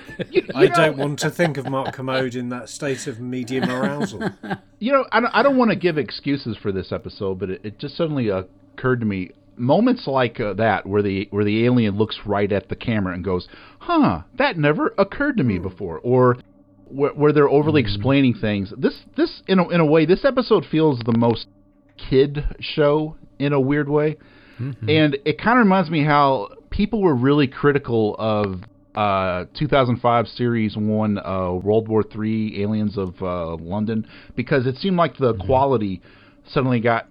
I don't want to think of Mark Commode in that state of medium arousal. you know, I don't, I don't want to give excuses for this episode, but it, it just suddenly occurred to me moments like uh, that where the where the alien looks right at the camera and goes, "Huh, that never occurred to me before," or where, where they're overly explaining things. This this in a, in a way, this episode feels the most kid show in a weird way, and it kind of reminds me how people were really critical of uh, 2005 series one, uh, World War Three, Aliens of uh, London, because it seemed like the quality suddenly got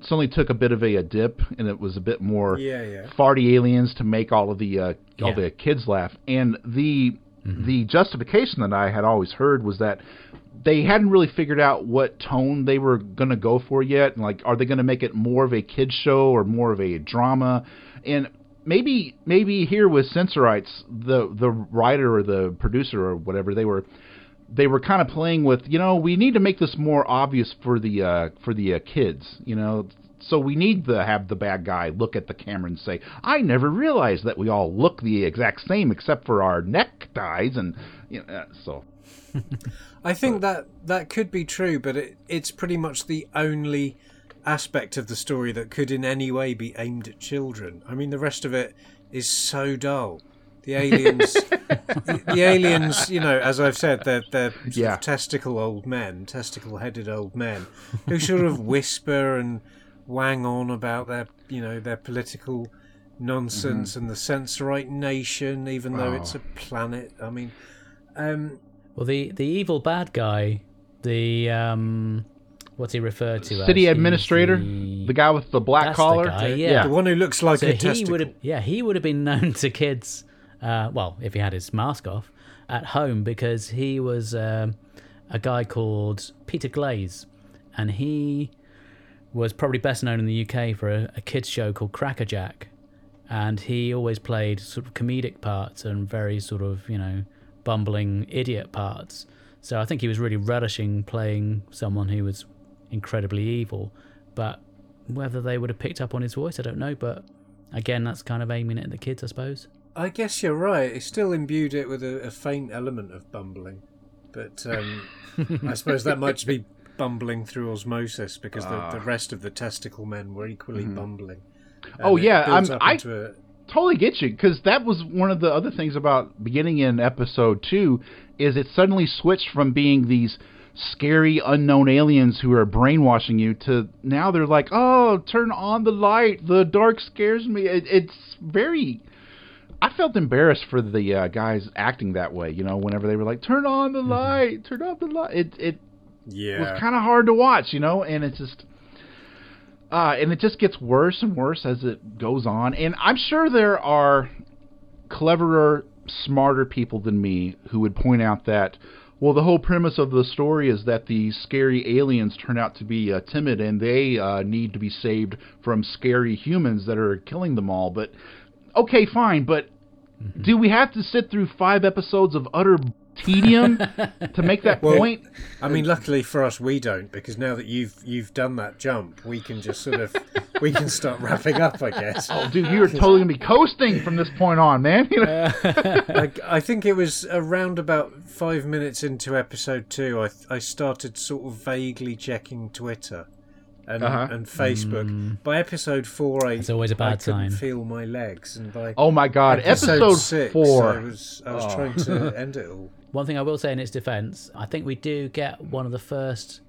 suddenly took a bit of a, a dip, and it was a bit more Yeah, yeah. farty aliens to make all of the uh, all Yeah. the kids laugh. And the the justification that I had always heard was that they hadn't really figured out what tone they were going to go for yet. And like, are they going to make it more of a kids show or more of a drama? And maybe maybe here with Sensorites, the the writer or the producer or whatever they were they were kind of playing with, you know, we need to make this more obvious for the uh, for the uh, kids, you know. So we need to have the bad guy look at the camera and say, "I never realized that we all look the exact same except for our neckties." And you know, uh, so I think that that could be true, but it, it's pretty much the only aspect of the story that could in any way be aimed at children. I mean, the rest of it is so dull. The aliens, the, the aliens, you know, as I've said, they're they're sort Yeah. of testicle old men, testicle-headed old men, who sort of whisper and wang on about their, you know, their political nonsense and the Sensorite nation, even though it's a planet. I mean, um, Well, the the evil bad guy, the um, what's he referred to? city as? Administrator, the- the guy with the black That's the collar, guy, yeah. the one who looks like so a he testicle. would have, yeah, he would have been known to kids. Uh, well, if he had his mask off at home, because he was um, a guy called Peter Glaze, and he was probably best known in the UK for a, a kids show called Crackerjack, and he always played sort of comedic parts and very sort of you know bumbling idiot parts. So I think he was really relishing playing someone who was incredibly evil, but whether they would have picked up on his voice, I don't know. But again, that's kind of aiming it at the kids, I suppose. I guess you're right. It still imbued it with a, a faint element of bumbling, but um, I suppose that might just be bumbling through osmosis because the, Ah. the rest of the testicle men were equally bumbling. Mm-hmm. Oh, yeah, builds I'm- up I- into a- totally get you because that was one of the other things about beginning in episode two is it suddenly switched from being these scary unknown aliens who are brainwashing you to now they're like oh turn on the light. The dark scares me. It, it's very i felt embarrassed for the uh, guys acting that way you know whenever they were like turn on the light. Turn off the light it it yeah. was kind of hard to watch, you know, and it's just uh and it just gets worse and worse as it goes on. And I'm sure there are cleverer, smarter people than me who would point out that well, the whole premise of the story is that the scary aliens turn out to be uh, timid and they uh, need to be saved from scary humans that are killing them all. But okay, fine, but do we have to sit through five episodes of utter tedium to make that Well, point? I mean, luckily for us, we don't because now that you've you've done that jump, we can just sort of we can start wrapping up, I guess. Oh, dude, you're totally gonna be coasting from this point on, man. You know? like I think it was around about five minutes into episode two, I I started sort of vaguely checking Twitter and Uh-huh. and Facebook. By episode four, I It's always a I bad couldn't sign. feel my legs, and by oh my God, episode, episode, six, four. I was I was trying to end it all. One thing I will say in its defense, I think we do get one of the first,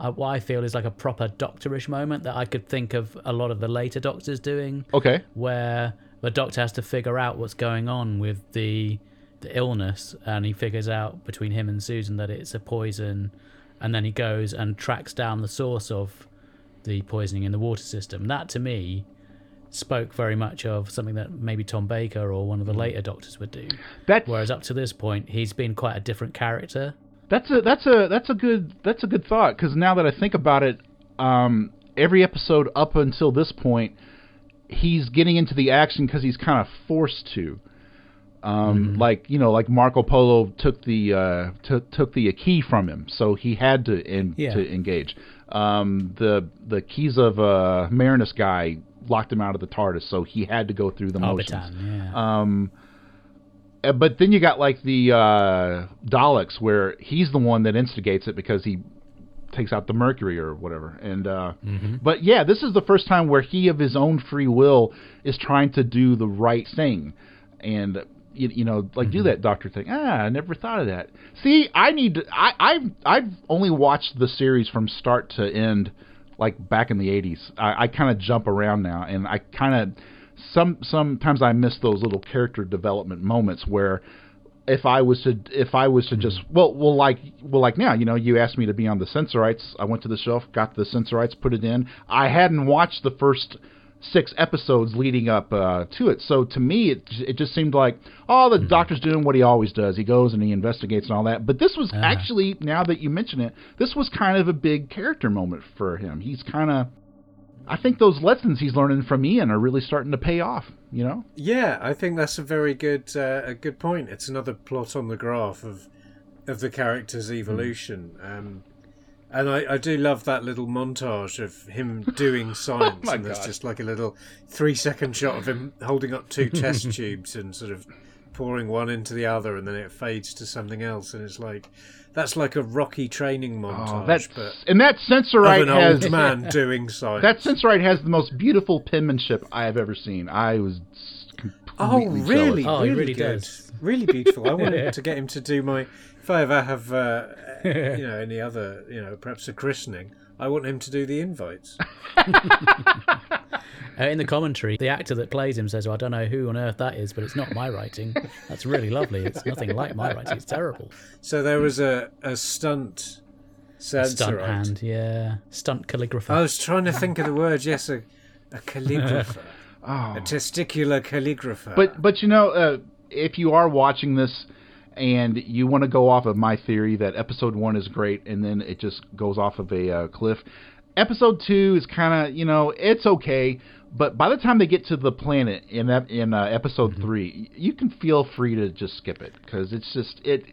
uh, what I feel is like a proper doctorish moment that I could think of a lot of the later doctors doing, Okay. where the doctor has to figure out what's going on with the the illness, and he figures out between him and Susan that it's a poison, and then he goes and tracks down the source of the poisoning in the water system. That to me spoke very much of something that maybe Tom Baker or one of the later doctors would do. That's Whereas up to this point, he's been quite a different character. that's a that's a that's a good that's a good thought because now that I think about it, um, every episode up until this point, he's getting into the action because he's kind of forced to. Um, Like you know, like Marco Polo took the uh, took took the key from him, so he had to in, Yeah. to engage. Um, the the keys of uh, Marinus guy locked him out of the TARDIS, so he had to go through the motions. Arbitan, yeah. Um, uh, but then you got like the uh, Daleks, where he's the one that instigates it because he takes out the Mercury or whatever. And uh, but yeah, this is the first time where he, of his own free will, is trying to do the right thing, and you, you know, like do that doctor thing. Ah, I never thought of that. See, I need to. I, I've I've only watched the series from start to end, like back in the '80s. I, I kind of jump around now, and I kind of some sometimes I miss those little character development moments where if I was to if I was to mm-hmm. just well well like well like now you know you asked me to be on the Sensorites. I went to the shelf got the Sensorites put it in. I hadn't watched the first six episodes leading up uh, to it. So to me it it just seemed like oh the doctor's doing what he always does. He goes and he investigates and all that. But this was actually now that you mention it this was kind of a big character moment for him. He's kind of I think those lessons he's learning from Ian are really starting to pay off you know? Yeah, I think that's a very good uh, a good point. It's another plot on the graph of of the character's evolution. Um, and I, I do love that little montage of him doing science, my and there's God. just like a little three second shot of him holding up two test tubes and sort of pouring one into the other, and then it fades to something else, and it's like that's like a Rocky training montage, Oh, that's but and that of sensorite an has old man doing science. that sensorite has the most beautiful penmanship I have ever seen. I was Oh, completely really? Oh, really, really good. does. Really beautiful. I wanted to get him to do my. If I ever have, uh, you know, any other, you know, perhaps a christening, I want him to do the invites. Uh, in the commentary, the actor that plays him says, well, I don't know who on earth that is, but it's not my writing. That's really lovely. It's nothing like my writing. It's terrible. So there was a a stunt. Stunt hand, yeah. Stunt calligrapher. I was trying to think of the word. Yes, a, a calligrapher, oh. a testicular calligrapher. But but you know, uh, if you are watching this and you want to go off of my theory that episode one is great and then it just goes off of a uh, cliff, episode two is kind of you know it's okay. But by the time they get to the planet in in uh, episode three, you can feel free to just skip it because it's just it.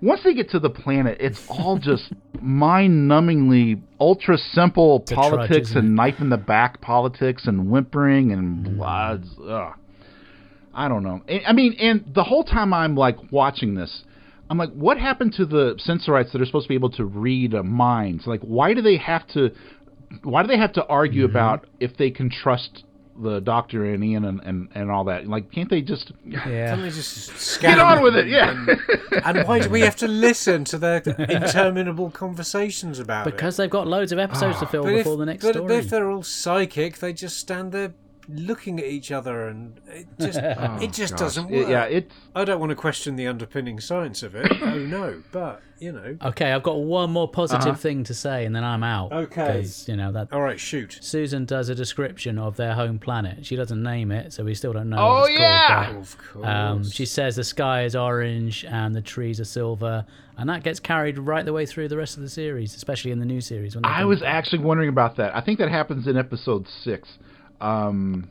Once they get to the planet, it's all just mind-numbingly ultra simple trudge, politics isn't and knife in the back politics and whimpering and blah. Ugh. I don't know. I I mean, and the whole time I'm like watching this, I'm like, what happened to the sensorites that are supposed to be able to read minds? Like, why do they have to? Why do they have to argue mm-hmm. about if they can trust the doctor and Ian and, and, and all that? Like, can't they just yeah. Just get on with it? Yeah. And, and why do we have to listen to their interminable conversations about it? Because they've got loads of episodes ah. to film before if, the next but story. if they're all psychic, they just stand there looking at each other, and it just it just doesn't work. Oh, yeah, it's I don't want to question the underpinning science of it. oh no, but you know. Okay, I've got one more positive Uh-huh. thing to say, and then I'm out. Okay, you know that All right, shoot. Susan does a description of their home planet. She doesn't name it, so we still don't know. Oh, what it's yeah! Called, Of course. um, she says the sky is orange and the trees are silver, and that gets carried right the way through the rest of the series, especially in the new series. When I was back. actually wondering about that. I think that happens in episode six. Um,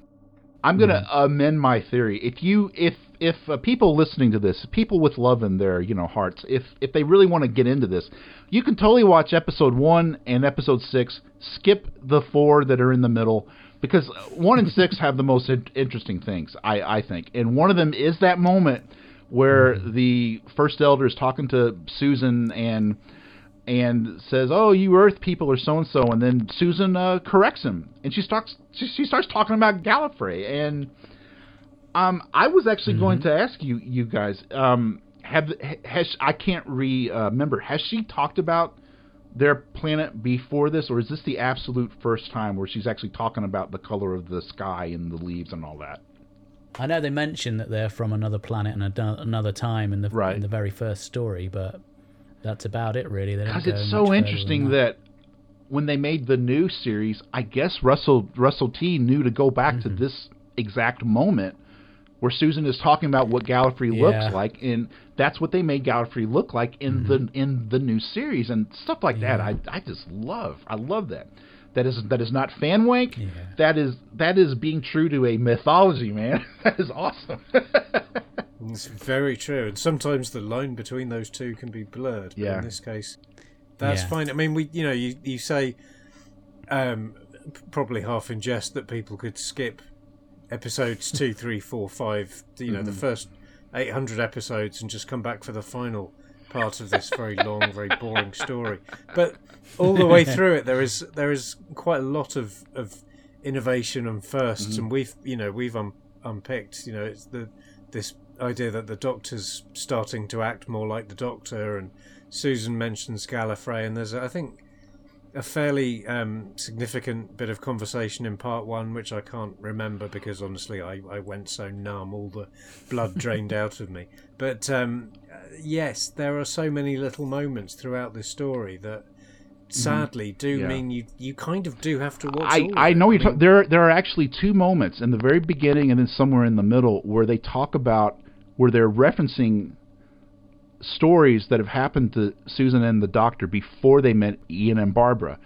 I'm gonna amend my theory. If you, if if uh, people listening to this, people with love in their you know hearts, if if they really want to get into this, you can totally watch episode one and episode six. Skip the four that are in the middle because one and six have the most in- interesting things. I I think, and one of them is that moment where the first elder is talking to Susan and and says, "Oh, you Earth people are so and so," and then Susan uh, corrects him, and she starts she, she starts talking about Gallifrey, and um, I was actually going to ask you you guys, um, have has I can't re uh, remember has she talked about their planet before this, or is this the absolute first time where she's actually talking about the color of the sky and the leaves and all that? I know they mention that they're from another planet and another time in the Right. in the very first story, but that's about it, really. Because it's so interesting than that. when they made the new series, I guess Russell Russell T knew to go back Mm-hmm. to this exact moment where Susan is talking about what Gallifrey Yeah. looks like, and that's what they made Gallifrey look like in Mm-hmm. the in the new series and stuff like that. I I just love I love that. That is that is not fan wank. That is that is being true to a mythology, man. that is awesome. It's very true, and sometimes the line between those two can be blurred. But Yeah. in this case, that's Yeah. fine. I mean, we, you know, you you say, um, probably half in jest that people could skip episodes two, three, four, five. You know, the first eight hundred episodes, and just come back for the final part of this very long, very boring story. But all the way through it, there is there is quite a lot of of innovation and 1st and we've you know we've un- unpicked you know it's the this idea that the doctor's starting to act more like the doctor and susan mentions gallifrey and there's i think a fairly um, significant bit of conversation in part one, which I can't remember because honestly I, I went so numb, all the blood drained out of me. But um, yes, there are so many little moments throughout this story that sadly do Mm-hmm. Yeah. mean you you kind of do have to watch. I, I know you're mean, ta- there. There are actually two moments in the very beginning and then somewhere in the middle where they talk about where they're referencing stories that have happened to Susan and the Doctor before they met Ian and Barbara.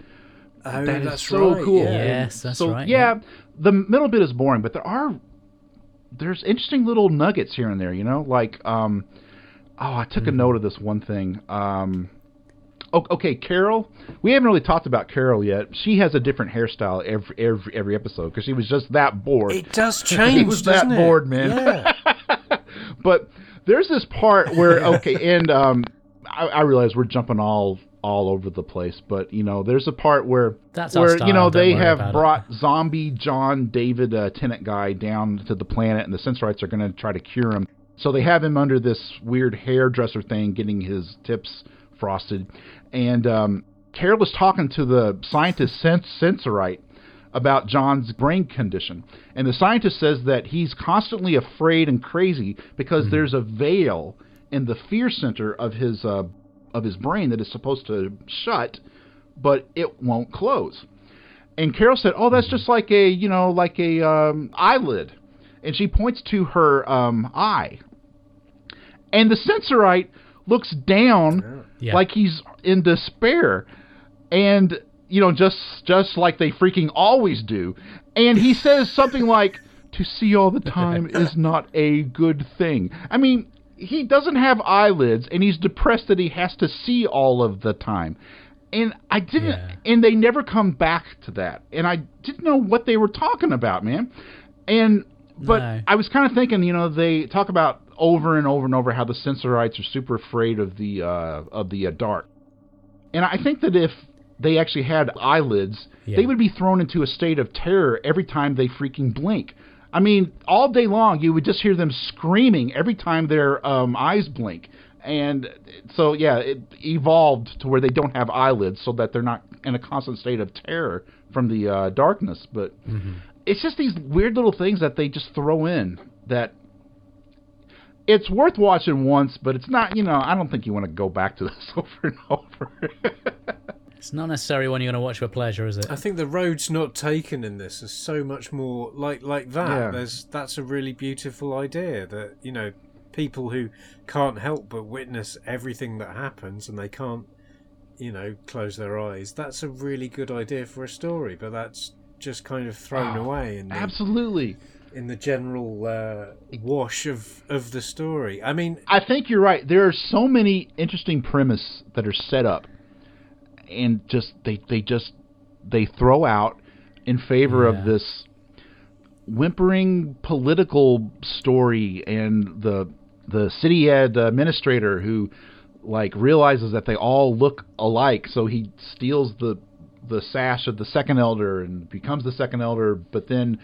Oh, That is that's so right, cool. yeah. Yes, that's so right. yeah, the middle bit is boring, but there are there's interesting little nuggets here and there. You know, like um, oh, I took a note of this one thing. Um, oh, okay, Carol. We haven't really talked about Carol yet. She has a different hairstyle every every every episode because she was just that bored. It does change. He was that doesn't it? bored, man. Yeah. but there's this part where okay, and um, I, I realize we're jumping all all over the place, but you know, there's a part where That's our where you know they have about it. brought zombie John David uh, Tennant guy down to the planet, and the Sensorites are going to try to cure him. So they have him under this weird hairdresser thing, getting his tips frosted, and um, Carol is talking to the scientist Sens- Sensorite about John's brain condition. And the scientist says that he's constantly afraid and crazy because there's a veil in the fear center of his uh, of his brain that is supposed to shut, but it won't close. And Carol said, "Oh, that's just like a you know like a um, eyelid," and she points to her um, eye. And the Sensorite looks down Yeah. like he's in despair, and you know just just like they freaking always do. And he says something like, "To see all the time is not a good thing." I mean, he doesn't have eyelids, and he's depressed that he has to see all of the time. And I didn't, Yeah. and they never come back to that. And I didn't know what they were talking about, man. And but No. I was kind of thinking, you know, they talk about over and over and over how the Sensorites are super afraid of the uh, of the uh, dark. And I think that if they actually had eyelids, Yeah. they would be thrown into a state of terror every time they freaking blink. I mean, all day long you would just hear them screaming every time their um, eyes blink. And so, yeah, it evolved to where they don't have eyelids so that they're not in a constant state of terror from the uh, darkness. But it's just these weird little things that they just throw in that it's worth watching once, but it's not, you know, I don't think you want to go back to this over and over. It's not necessarily one you're going to watch for pleasure, is it? I think the roads not taken in this is so much more like like that. Yeah. There's that's a really beautiful idea that you know people who can't help but witness everything that happens and they can't you know close their eyes. That's a really good idea for a story, but that's just kind of thrown Oh, away in the, Absolutely. in the general uh, wash of of the story. I mean, I think you're right. There are so many interesting premises that are set up, and just they they just they throw out in favor Yeah. of this whimpering political story and the the city ed administrator who like realizes that they all look alike, so he steals the the sash of the second elder and becomes the second elder, but then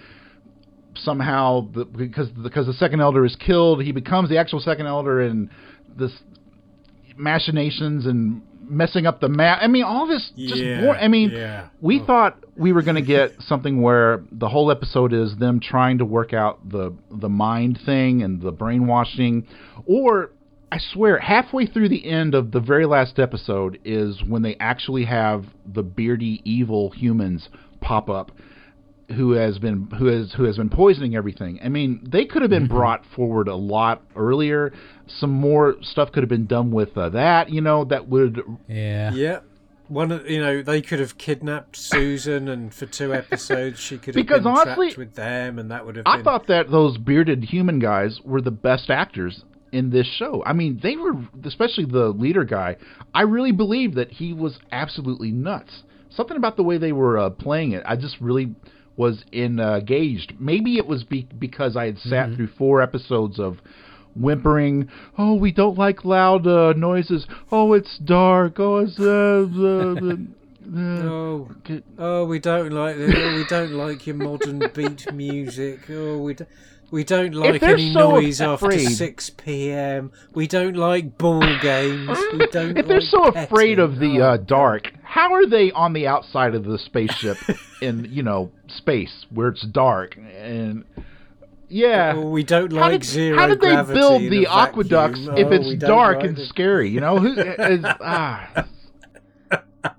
somehow the, because because the second elder is killed, he becomes the actual second elder, and this machinations and messing up the map. I mean, all this just. Yeah, bore- I mean, yeah. we oh. thought we were going to get something where the whole episode is them trying to work out the the mind thing and the brainwashing, or. I swear, halfway through the end of the very last episode is when they actually have the beardy evil humans pop up who has been who has who has been poisoning everything. I mean, they could have been mm-hmm. brought forward a lot earlier. Some more stuff could have been done with uh, that. You know, that would Yeah. yeah. One, you know, they could have kidnapped Susan, and for two episodes she could have Because been honestly, trapped with them, and that would have. I been... thought that those bearded human guys were the best actors in this show. I mean, they were especially the leader guy. I really believe that he was absolutely nuts. Something about the way they were uh, playing it, I just really was engaged. Maybe it was be- because I had sat through four episodes of whimpering. Oh, we don't like loud uh, noises. Oh, it's dark. Oh, it's uh, uh, uh, Oh, oh, we don't like this. Oh, we don't like your modern beat music. Oh, we don't. We don't like any so noise after 6 p.m. We don't like ball games. We don't if they're like so afraid petting. of the Oh, uh, dark, how are they on the outside of the spaceship in you know space where it's dark and yeah? Oh, we don't how like did, zero how did they build the vacuum. aqueducts if Oh, it's we dark like and the- scary? You know, who is, ah,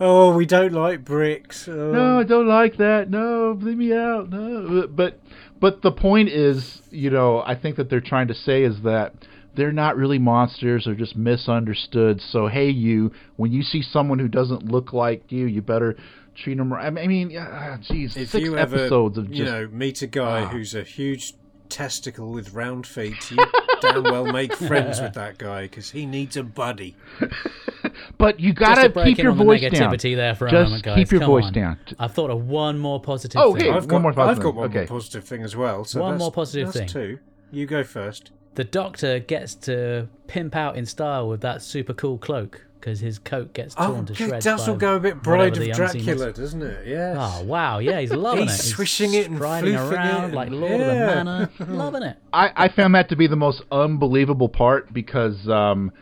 Oh, we don't like bricks. Oh. no, I don't like that. No, leave me out. No, but but the point is, you know, I think that they're trying to say is that they're not really monsters; they're just misunderstood. So hey, you, when you see someone who doesn't look like you, you better treat them. right. I mean, I mean, yeah, geez, if six you ever, episodes of just you know, meet a guy Ah. who's a huge testicle with round feet, you damn well make friends with that guy because he needs a buddy. But you gotta to keep your on the voice down. there for a Just moment, guys. keep your Come voice on. down. I've thought of one more positive Oh, thing. hey, I've one got, more positive I've got thing. one more positive thing as well. So One that's- more positive that's thing. Two. You go first. The Doctor gets to pimp out in style with that super cool cloak because his coat gets torn Oh, to shreds. it does all go a bit whatever Bride of Dracula, doesn't it? Yes. Oh wow, yeah, he's loving He's it. He's swishing it and striding floofing it around like Lord of the. Manor, loving it. I, I found that to be the most unbelievable part because um,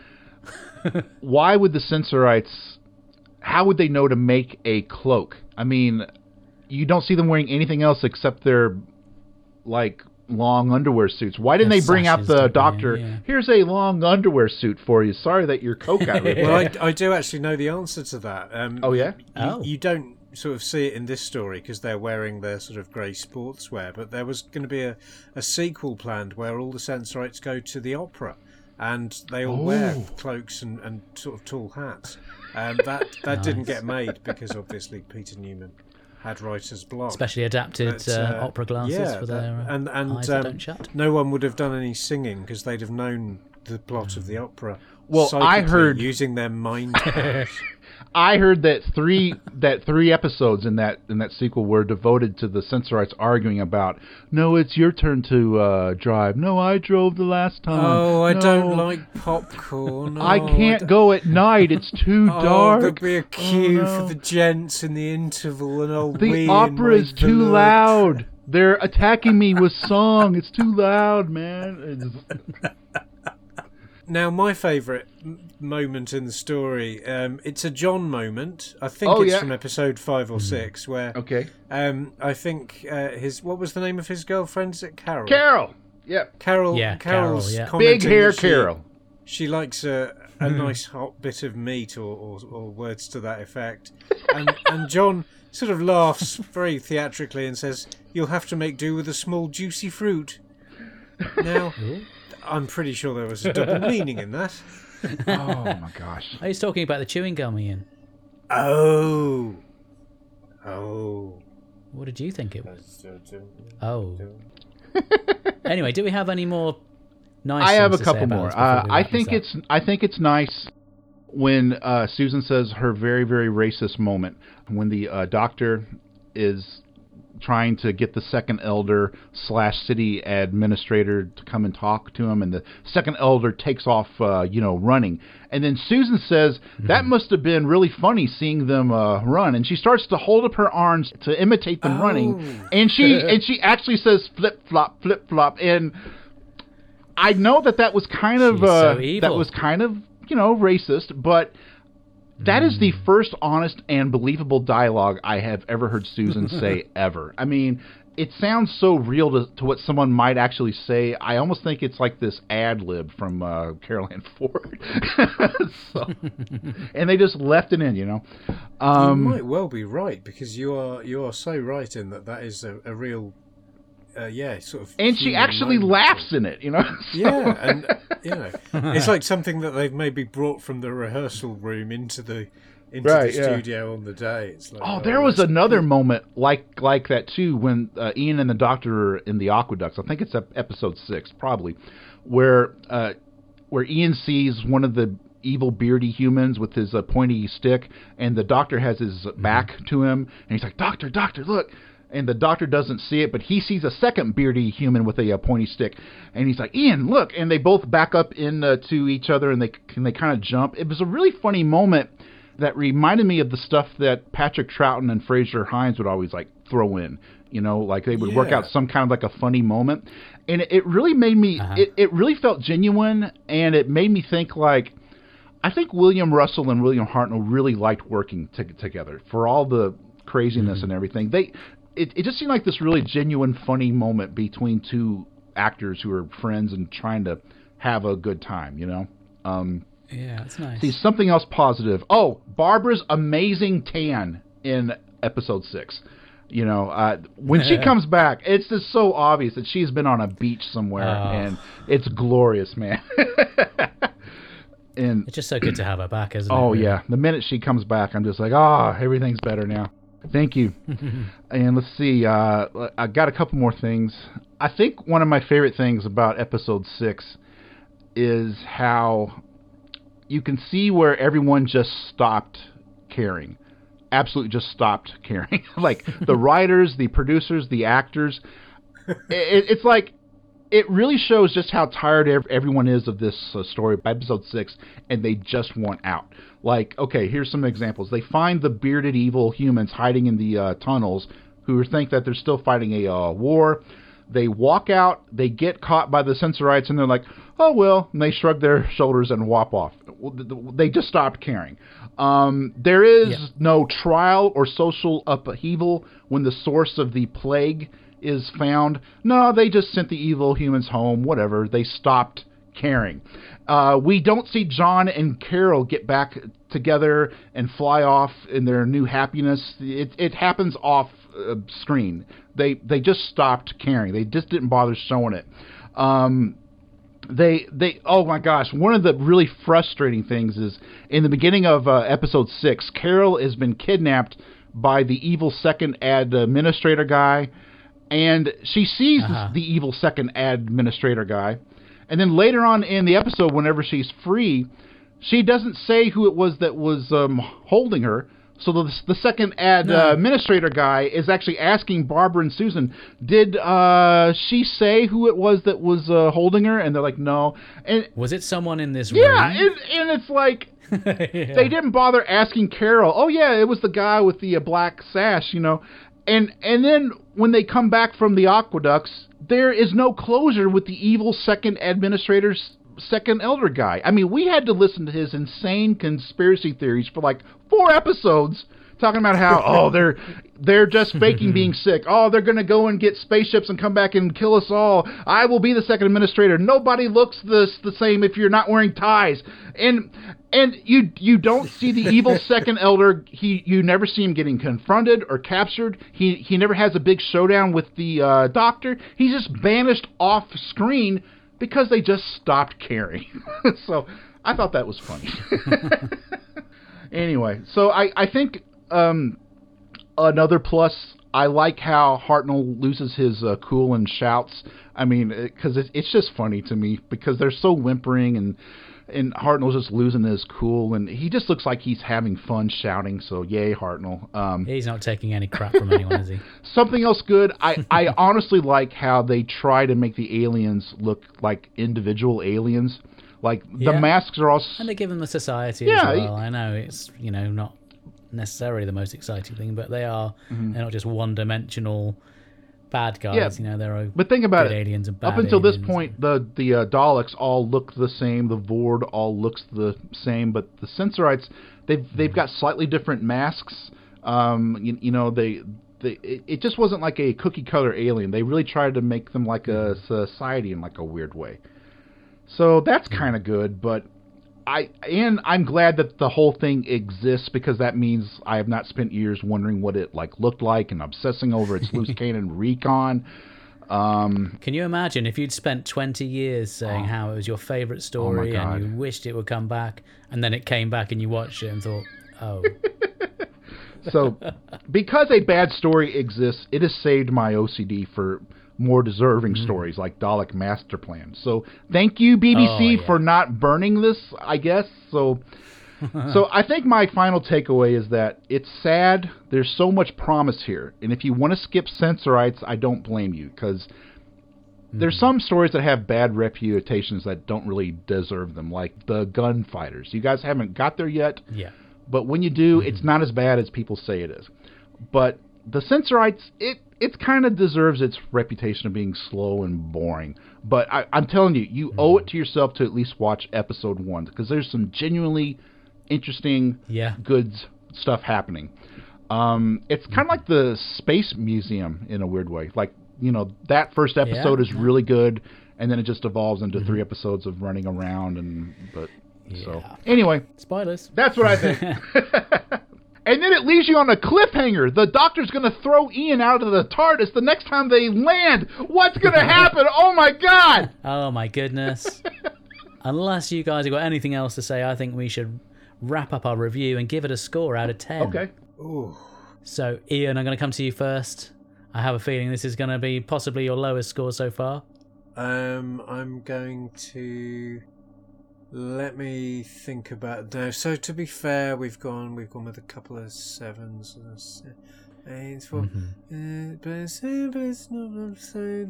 why would the Sensorites? How would they know to make a cloak? I mean, you don't see them wearing anything else except their like long underwear suits. Why didn't And they bring out the don't doctor? Yeah. Here's a long underwear suit for you. Sorry that your coat got ripped. Well. I, I do actually know the answer to that. Um, Oh, yeah? You, Oh. you don't sort of see it in this story because they're wearing their sort of grey sportswear, but there was going to be a, a sequel planned where all the Sensorites go to the opera and they all wear Oh. cloaks and, and sort of tall hats. Um, that that didn't get made because obviously Peter Newman had writer's block. Specially adapted But, uh, uh, opera glasses yeah, for their uh, and and eyes that um, don't shut. no one would have done any singing because they'd have known the plot of the opera. Well, I heard- using their mind. I heard that three that three episodes in that in that sequel were devoted to the Sensorites arguing about no, it's your turn to uh, drive. No, I drove the last time. Oh, I No, don't like popcorn. I Oh, can't don't- go at night. It's too Oh, dark. there'll be a queue no. for the gents in the interval, and I'll the opera is too velour. loud. They're attacking me with song. It's too loud, man. It's- Now, my favourite m- moment in the story, um, it's a John moment. I think Oh, it's yeah. from episode five or six, where okay, um, I think uh, his what was the name of his girlfriend? Is it Carol? Carol. Yep. Carol. Yeah, Carol's Carol, yeah. Big hair she- Carol. She likes a, a nice hot bit of meat or, or, or words to that effect. And, and John sort of laughs very theatrically and says, You'll have to make do with a small juicy fruit. Now, I'm pretty sure there was a double meaning in that. Oh my gosh. Oh, he's talking about the chewing gum, Ian. Oh. Oh. What did you think it was? Oh. anyway, do we have any more nice? I have a things to say couple more. Uh, I think it's I think it's nice when uh, Susan says her very very racist moment when the uh, doctor is trying to get the second elder slash city administrator to come and talk to him, and the second elder takes off, uh, you know, running. And then Susan says that must have been really funny seeing them uh, run, and she starts to hold up her arms to imitate them running, and she and she actually says flip flop flip flop, and I know that that was kind of uh, so that was kind of you know racist, but that is the first honest and believable dialogue I have ever heard Susan say ever. I mean, it sounds so real to, to what someone might actually say. I almost think it's like this ad lib from uh, Carole Ann Ford. so, and they just left it in, you know. Um, you might well be right because you are you are so right in that that is a, a real, uh, yeah, sort of. and she actually laughs in it, you know. So- Yeah, and you know, it's like something that they've maybe brought from the rehearsal room into the into Right, the yeah. studio on the day. It's like, Oh, there was another cool. moment like like that too when uh, Ian and the Doctor are in the aqueducts. I think it's episode six, probably, where uh, where Ian sees one of the evil beardy humans with his uh, pointy stick, and the Doctor has his back to him, and he's like, "Doctor, Doctor, look." And the doctor doesn't see it, but he sees a second beardy human with a, uh pointy stick, and he's like, "Ian, look!" And they both back up into uh, each other, and they and they kind of jump. It was a really funny moment that reminded me of the stuff that Patrick Troughton and Fraser Hines would always like throw in. You know, like they would work out some kind of like a funny moment, and it, it really made me. It, it really felt genuine, and it made me think like. I think William Russell and William Hartnell really liked working t- together for all the craziness and everything. They, it, it just seemed like this really genuine, funny moment between two actors who are friends and trying to have a good time. You know. Um, Yeah, that's nice. See something else positive. Oh, Barbara's amazing tan in episode six. You know, uh, when she comes back, it's just so obvious that she's been on a beach somewhere, Oh. and it's glorious, man. and It's just so good to have her back, isn't it? oh really? yeah, the minute she comes back, I'm just like, ah, everything's better now. Thank you. and let's see, uh, I got a couple more things. I think one of my favorite things about episode six is how you can see where everyone just stopped caring. Absolutely just stopped caring. like the writers, the producers, the actors. It, it's like it really shows just how tired ev- everyone is of this uh, story by episode six, and they just want out. Like, okay, here's some examples. They find the bearded evil humans hiding in the uh, tunnels who think that they're still fighting a uh, war. They walk out, they get caught by the Sensorites, and they're like, oh, well, and they shrug their shoulders and walk off. Well, th- th- They just stopped caring. Um, there is Yeah. no trial or social upheaval when the source of the plague is found. No, they just sent the evil humans home, whatever. They stopped caring. Uh, we don't see John and Carol get back together and fly off in their new happiness. It, it happens off uh, screen. They they just stopped caring. They just didn't bother showing it. Um, they they oh my gosh one of the really frustrating things is in the beginning of uh, episode six carol has been kidnapped by the evil second administrator guy and she sees Uh-huh. the evil second administrator guy and then later on in the episode whenever she's free she doesn't say who it was that was um, holding her so the, the second ad No. uh, administrator guy is actually asking Barbara and Susan, did uh, she say who it was that was uh, holding her? And they're like, no. And Was it someone in this yeah, room? and, and it's like Yeah. they didn't bother asking Carol. Oh yeah, it was the guy with the uh, black sash, you know. And and then when they come back from the aqueducts, there is no closure with the evil second administrator's second elder guy. I mean, we had to listen to his insane conspiracy theories for like four episodes talking about how oh they're they're just faking being sick. Oh, they're going to go and get spaceships and come back and kill us all. I will be the second administrator. Nobody looks this the same if you're not wearing ties. And and you you don't see the evil second elder. He you never see him getting confronted or captured. He he never has a big showdown with the uh, doctor. He's just banished off screen because they just stopped caring. so I thought that was funny. anyway, so I I think um, another plus. I like how Hartnell loses his uh, cool and shouts. I mean, because it, it's just funny to me because they're so whimpering and and Hartnell's just losing his cool and he just looks like he's having fun shouting. So yay, Hartnell. Um, He's not taking any crap from anyone, is he? Something else good. I, I honestly like how they try to make the aliens look like individual aliens. Like the masks are all. And they give them the society Yeah, as well. I know it's you know not necessarily the most exciting thing, but they are. They're not just one-dimensional bad guys. Mm-hmm. Yeah, You know, there are. But think about it. aliens and bad Up until this point, the the uh, Daleks all look the same. The Voord all looks the same, but the Sensorites they've they've got slightly different masks. Um, you, you know they. They, it, it just wasn't like a cookie cutter alien. They really tried to make them like a society in like a weird way. So that's kind of good, but I and I'm glad that the whole thing exists because that means I have not spent years wondering what it like looked like and obsessing over its loose cannon recon. Um, Can you imagine if you'd spent 20 years saying how it was your favorite story Oh. And you wished it would come back, and then it came back and you watched it and thought, oh, so because a bad story exists, it has saved my OCD for more deserving Mm. stories like Dalek Master Plan. So thank you BBC Oh, yeah. for not burning this, I guess. So so I think my final takeaway is that it's sad. There's so much promise here, and if you want to skip Sensorites, I don't blame you because there's some stories that have bad reputations that don't really deserve them, like the gunfighters. You guys haven't got there yet, yeah. but when you do, it's not as bad as people say it is. But the Sensorites, it it kind of deserves its reputation of being slow and boring. But I, I'm telling you, you owe it to yourself to at least watch episode one because there's some genuinely interesting, Yeah. good stuff happening. Um, it's kind of like the Space Museum in a weird way. Like you know, that first episode is really good, and then it just evolves into three episodes of running around and but. So anyway, Spoilers. that's what I think. and then it leaves you on a cliffhanger. The doctor's going to throw Ian out of the TARDIS the next time they land. What's going to happen? Oh my god! Oh my goodness. Unless you guys have got anything else to say, I think we should wrap up our review and give it a score out of 10. Okay. Ooh. So, Ian, I'm going to come to you first. I have a feeling this is going to be possibly your lowest score so far. Um, I'm going to let me think about no. So to be fair, we've gone we've gone with a couple of sevens, se- eights, four. Uh, but it's, not so.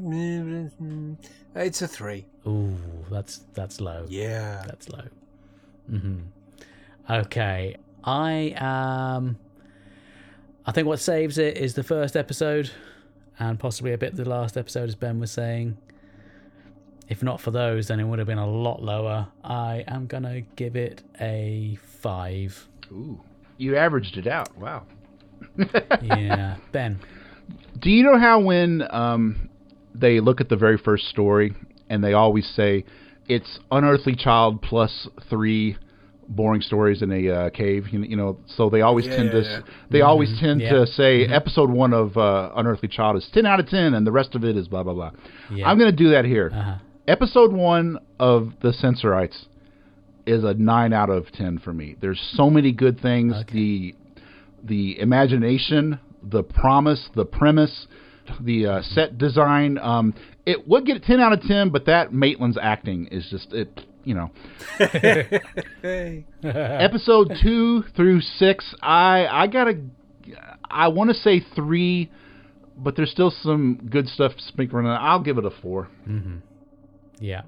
It's a three. Ooh, that's that's low. Yeah. That's low. Mm-hmm. Okay, I um, I think what saves it is the first episode, and possibly a bit the last episode, as Ben was saying. If not for those, then it would have been a lot lower. I am gonna give it a five. Ooh. You averaged it out. Wow. Yeah, Ben. Do you know how when um, they look at the very first story and they always say it's unearthly child plus three boring stories in a uh, cave? You, you know, so they always Yeah, tend yeah, to yeah. s- they always tend Yeah. to say episode one of uh, unearthly child is ten out of ten, and the rest of it is blah blah blah. Yeah. I'm going to do that here. Uh-huh. Episode one of the Sensorites is a nine out of ten for me. There's so many good things. Okay. The the imagination, the promise, the premise, the uh, set design. Um, it would get a ten out of ten, but that Maitland's acting is just it. You know, episode two through six, I I gotta, I want to say three, but there's still some good stuff sprinkled in. I'll give it a four. Yeah,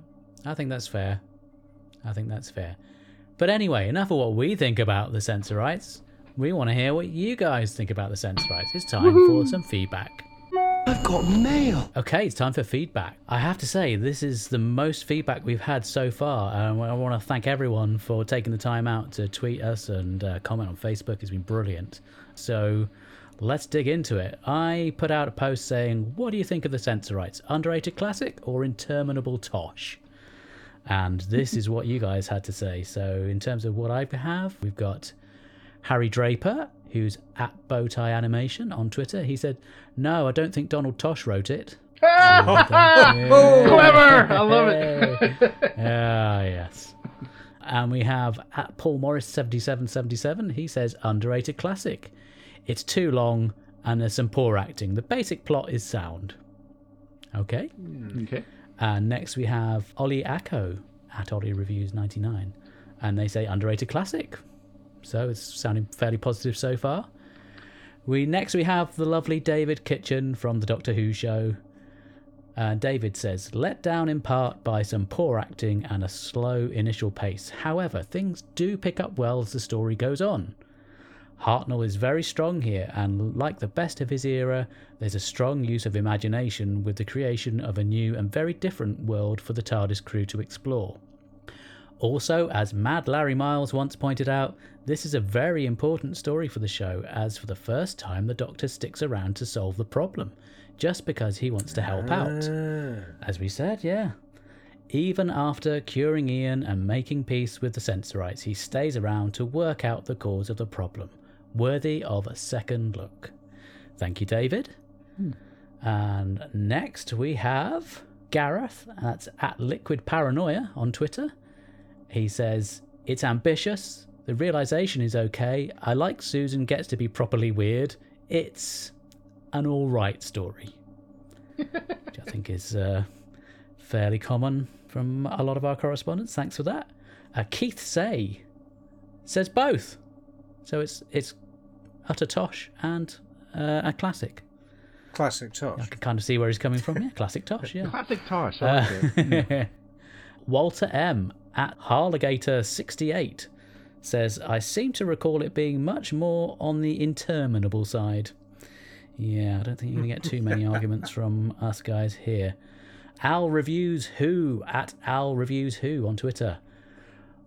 I think that's fair. I think that's fair. But anyway, enough of what we think about the Sensorites. We want to hear what you guys think about the Sensorites. It's time for some feedback. I've got mail. Okay, it's time for feedback. I have to say, this is the most feedback we've had so far. Um, I want to thank everyone for taking the time out to tweet us and uh, comment on Facebook. It's been brilliant. So let's dig into it. I put out a post saying, What do you think of the Sensorites? Underrated classic or interminable tosh? And this is what you guys had to say. So, in terms of what I have, we've got Harry Draper, who's at Bowtie Animation on Twitter. He said, No, I don't think Donald Tosh wrote it. Clever! I love it. Ah, yes. And we have at Paul Morris seventy seven seventy seven. He says underrated classic. It's too long and there's some poor acting. The basic plot is sound. Okay. Hmm. Okay. And next we have Ollie Acco at Ollie Reviews ninety nine, and they say underrated classic. So it's sounding fairly positive so far. We next we have the lovely David Kitchen from the Doctor Who show. And David says, let down in part by some poor acting and a slow initial pace. However, things do pick up well as the story goes on. Hartnell is very strong here, and like the best of his era, there's a strong use of imagination with the creation of a new and very different world for the TARDIS crew to explore. Also, as Mad Larry Miles once pointed out, this is a very important story for the show, as for the first time the Doctor sticks around to solve the problem, just because he wants to help out. Ah. As we said, yeah. Even after curing Ian and making peace with the Sensorites, he stays around to work out the cause of the problem, worthy of a second look. Thank you, David. And next we have Gareth, that's at Liquid Paranoia on Twitter. He says, It's ambitious. The realization is okay. I like Susan gets to be properly weird. It's an alright story. Which I think is uh, fairly common from a lot of our correspondence. Thanks for that. Uh, Keith Say says both. So it's it's utter tosh and uh, a classic. Classic Tosh. I can kind of see where he's coming from. Yeah, classic tosh. Yeah. Classic Tosh. I like it. Walter M at Harligator68 says, I seem to recall it being much more on the interminable side. Yeah, I don't think you're going to get too many arguments from us guys here. Al Reviews Who at Al Reviews Who on Twitter.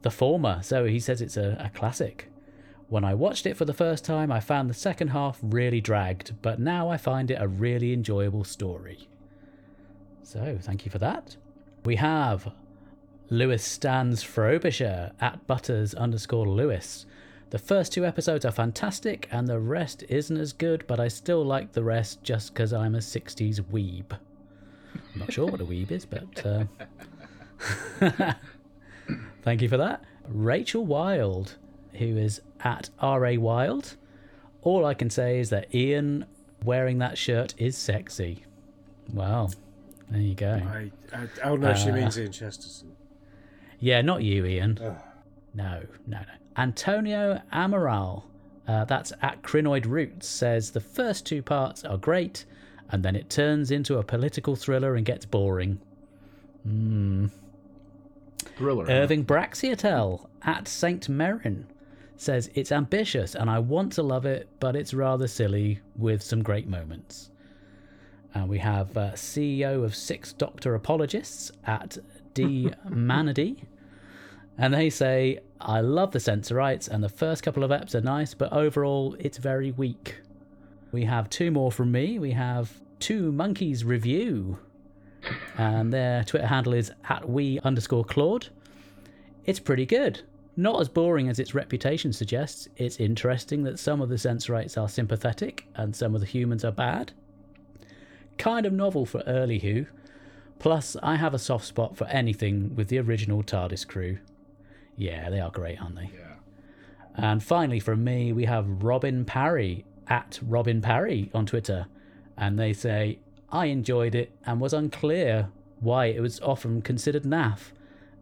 The former, so he says it's a, a classic. When I watched it for the first time, I found the second half really dragged, but now I find it a really enjoyable story. So, thank you for that. We have Lewis stands Frobisher at Butters underscore Lewis. The first two episodes are fantastic, and the rest isn't as good, but I still like the rest just because I'm a 60s weeb. I'm not sure what a weeb is, but. Uh... Thank you for that. Rachel Wild, who is at RA Wild. All I can say is that Ian wearing that shirt is sexy. Well, there you go. I, I, oh no, she Uh, means Ian Chesterton. Yeah, not you, Ian. No, no, no. Antonio Amaral, uh, that's at Crinoid Roots, says the first two parts are great, and then it turns into a political thriller and gets boring. Hmm. Thriller. huh? Irving Braxiatel at Saint Merrin says it's ambitious and I want to love it, but it's rather silly with some great moments. And we have uh, CEO of Six Doctor Apologists at D Manady. And they say, I love the Sensorites and the first couple of eps are nice, but overall it's very weak. We have two more from me. We have Two Monkeys Review. And their Twitter handle is at we underscore Claude. It's pretty good. Not as boring as its reputation suggests. It's interesting that some of the Sensorites are sympathetic and some of the humans are bad. Kind of novel for early Who. Plus, I have a soft spot for anything with the original TARDIS crew. Yeah, they are great, aren't they? Yeah. And finally, from me, we have Robin Parry at Robin Parry on Twitter. And they say, I enjoyed it and was unclear why it was often considered naff.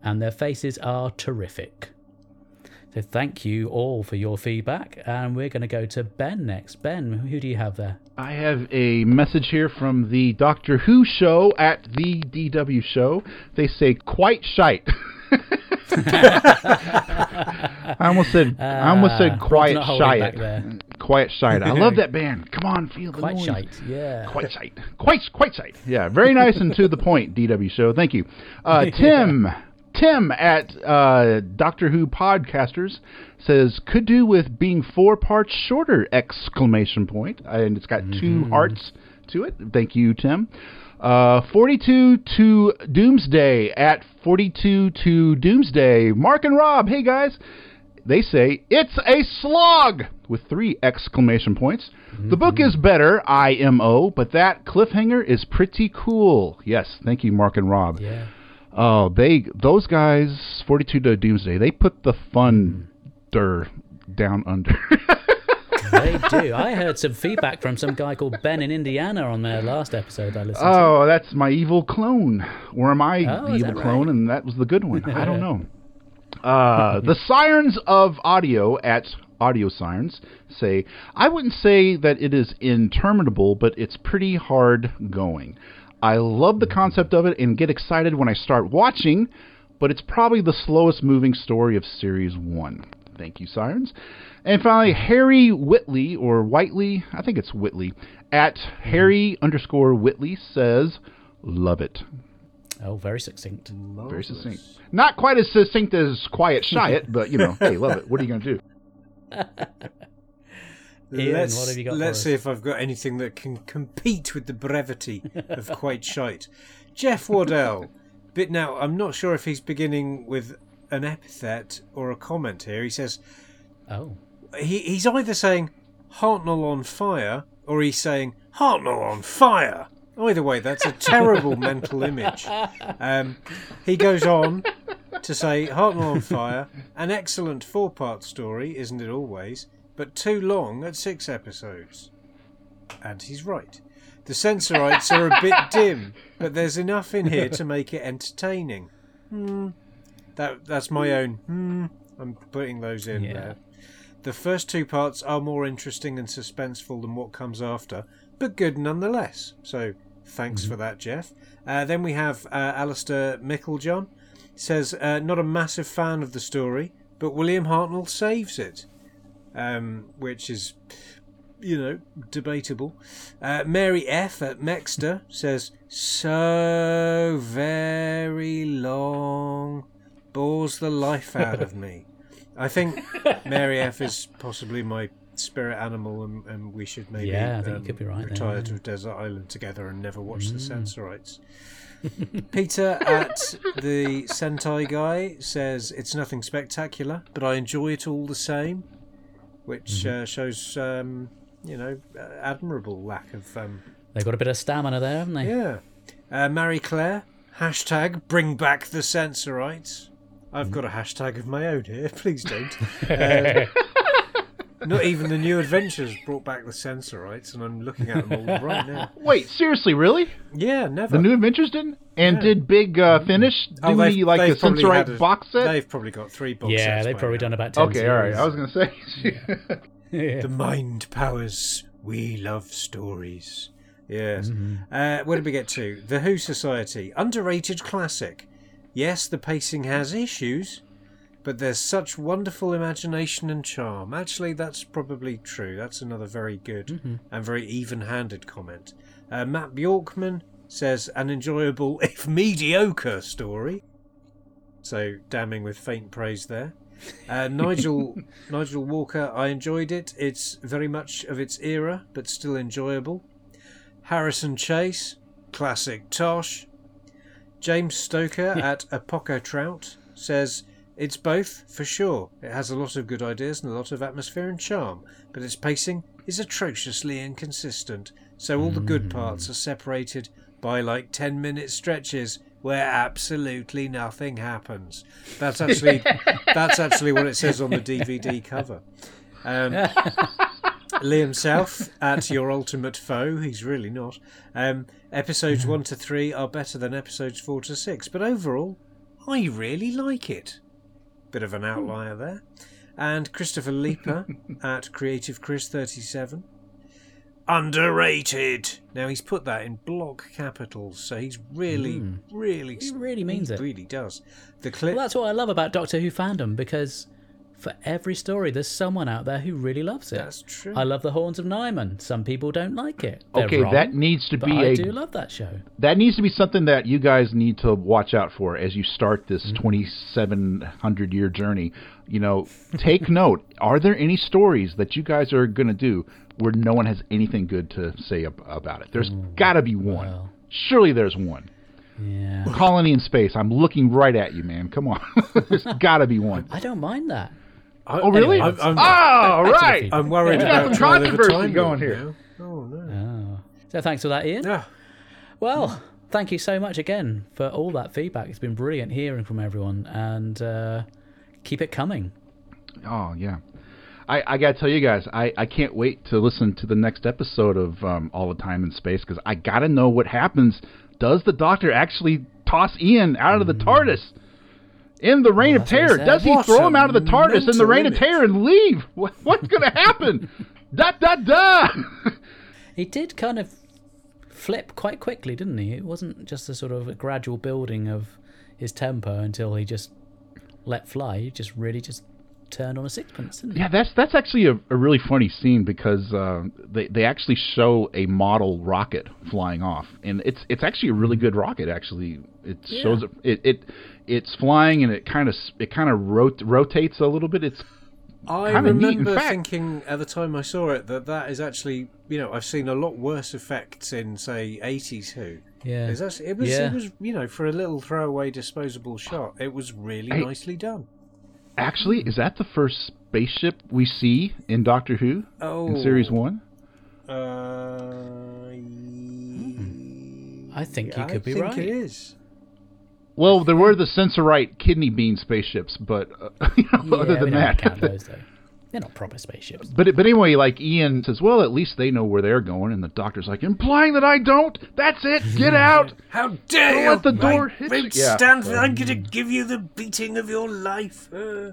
And their faces are terrific. So thank you all for your feedback. And we're going to go to Ben next. Ben, who do you have there? I have a message here from the Doctor Who show at the DW show. They say quite shite. I almost said I almost said Ah, quiet shite. Quiet shite. I love that band. Come on, feel the Quite noise. shite, yeah. Quite shite. Quite quite shite. Yeah, very nice and to the point. DW show. Thank you, uh, Tim. Tim at uh, Doctor Who Podcasters says could do with being four parts shorter! Exclamation point, and it's got two hearts to it. Thank you, Tim. Uh, 42 to Doomsday at 42 to Doomsday. Mark and Rob, hey guys. They say it's a slog with three exclamation points. The book is better, IMO, but that cliffhanger is pretty cool. Yes, thank you, Mark and Rob. Yeah. Oh, they those guys, 42 to Doomsday, they put the fun der down under. They do. I heard some feedback from some guy called Ben in Indiana on their last episode I listened to. oh, that's my evil clone, or am I Oh, the evil clone right? and that was the good one? I don't know. Uh, the sirens of audio at Audio Sirens say, I wouldn't say that it is interminable, but it's pretty hard going. I love the concept of it and get excited when I start watching, but it's probably the slowest moving story of Series 1. Thank you, Sirens. And finally, Harry Whitley, or Whiteley, I think it's Whitley, at Harry underscore Whitley says, Love it. Oh, very succinct. Very succinct. Not quite as succinct as Quiet Shy It, but you know, hey, love it. What are you going to do? Ian, let's what have you got let's see if I've got anything that can compete with the brevity of quite shite. Jeff Wardell. But now I'm not sure if he's beginning with an epithet or a comment here. He says Oh. he, he's either saying Hartnell on fire or he's saying Hartnell on fire. Either way, that's a terrible mental image. Um, he goes on to say Hartnell on fire, an excellent four-part story, isn't it always? But too long at six episodes. And he's right. The Sensorites are a bit dim, but there's enough in here to make it entertaining. Hmm. That that's my own. Hmm. I'm putting those in Yeah. there. The first two parts are more interesting and suspenseful than what comes after, but good nonetheless. So thanks for that, Jeff. Uh, then we have uh, Alistair Micklejohn. Says, uh, not a massive fan of the story, but William Hartnell saves it, um, which is, you know, debatable. Uh, Mary F. at Mexter says, So very long, bores the life out of me. I think Mary F. is possibly my spirit animal, and, and we should maybe Yeah, I think you um, could be right there, retire yeah. to a desert island together and never watch the Mm. Sensorites. Peter at the Sentai guy says it's nothing spectacular, but I enjoy it all the same, which Mm-hmm. uh, shows um, you know uh, admirable lack of um, They've got a bit of stamina there, haven't they? yeah. Uh, Marie Claire hashtag bring back the Sensorites. I've got a hashtag of my own here. Please don't. Uh, not even the new adventures brought back the Sensorites, and I'm looking at them all right now. Wait, seriously, really? Yeah, never. The New Adventures didn't? And Yeah. did Big uh, Finish do Oh, they've- the, like they've the probably had Sensorite a- box set? They've probably got three box Yeah, sets. they've probably now. done about 10 Okay, all right. I was going to say. Yeah. The mind powers. We love stories. Yes. Mm-hmm. Uh, where did we get to? The Who Society. Underrated classic. Yes, the pacing has issues, but there's such wonderful imagination and charm. Actually, that's probably true. That's another very good Mm-hmm. and very even handed comment. Uh, Matt Bjorkman says, an enjoyable, if mediocre, story. So, damning with faint praise there. Uh, Nigel Nigel Walker, I enjoyed it. It's very much of its era, but still enjoyable. Harrison Chase, classic Tosh. James Stoker at Apoco Trout says it's both for sure. It has a lot of good ideas and a lot of atmosphere and charm, but its pacing is atrociously inconsistent. So all the good parts are separated by like ten minute stretches where absolutely nothing happens. That's actually that's actually what it says on the DVD cover. Um, Liam South at your ultimate foe. He's really not. Um, episodes one to three are better than episodes four to six, but overall, I really like it. Bit of an outlier there. And Christopher Leeper at Creative Chris thirty seven. Underrated. Now he's put that in block capitals, so he's really, really, He really means he it. Really does. The clip. Well, that's what I love about Doctor Who fandom because for every story, there's someone out there who really loves it. That's true. I love the Horns of Nimon. Some people don't like it. They're Okay, wrong, that needs to but be I a do love that show. that needs to be something that you guys need to watch out for as you start this Mm-hmm. 2700 year journey you know take note are there any stories that you guys are going to do where no one has anything good to say ab- about it there's got to be one well. surely there's one Yeah. colony in space i'm looking right at you man come on there's got to be one I don't mind that. I- oh really I'm, I'm, oh back right feedback. I'm worried We got about some Trial controversy going Lord here. now. Oh no. Oh. So thanks for that, Ian. Yeah. Well, thank you so much again for all that feedback. It's been brilliant hearing from everyone, and uh, keep it coming. Oh yeah, I, I gotta tell you guys, I, I can't wait to listen to the next episode of um, All the Time in Space because I gotta know what happens. Does the Doctor actually toss Ian out of the TARDIS in the Reign of what he Terror? Does he throw him out of the TARDIS in the Reign of. Terror and leave? What, what's gonna happen? da da da. He did kind of flip quite quickly, didn't he? It wasn't just a sort of a gradual building of his tempo until he just let fly. He just really just turned on a sixpence, didn't? Yeah, that's that's actually a, a really funny scene because uh, they they actually show a model rocket flying off, and it's it's actually a really good rocket. Actually, it shows it it it's flying and it kind of it kind of rot- rotates a little bit. It's I Kinda neat, remember thinking at the time I saw it that that is actually, you know, I've seen a lot worse effects in, say, 80s Who. Yeah. Actually, it was, Yeah. it was, you know, for a little throwaway disposable shot, it was really Hey. nicely done. Actually is that the first spaceship we see in Doctor Who Oh, in series one? Uh, I think you I could be think right. it is. Well, there were the Sensorite kidney bean spaceships, but uh, you know, Yeah, other than don't that, count those though. They're not proper spaceships. But but anyway, like Ian says, well, at least they know where they're going, and the doctor's like, implying that I don't. That's it. Get out. How dare Don't you! let the door I hit won't you. Yeah. stand for I'm going to give you the beating of your life. Uh,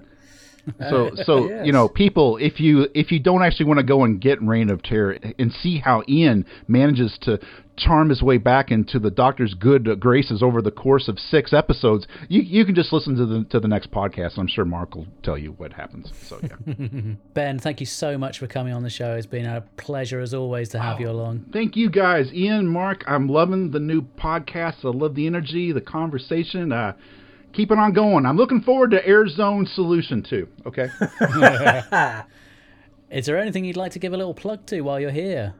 So, so you know, people, if you if you don't actually want to go and get Reign of Terror and see how Ian manages to charm his way back into the Doctor's good graces over the course of six episodes, you you can just listen to the to the next podcast. I'm sure Mark will tell you what happens. So yeah. Ben, thank you so much for coming on the show. It's been a pleasure as always to have you along. Thank you guys, Ian, Mark. I'm loving the new podcast. I love the energy, the conversation. Uh, keep it on going. I'm looking forward to Air Zone Solution too. Okay. Is there anything you'd like to give a little plug to while you're here?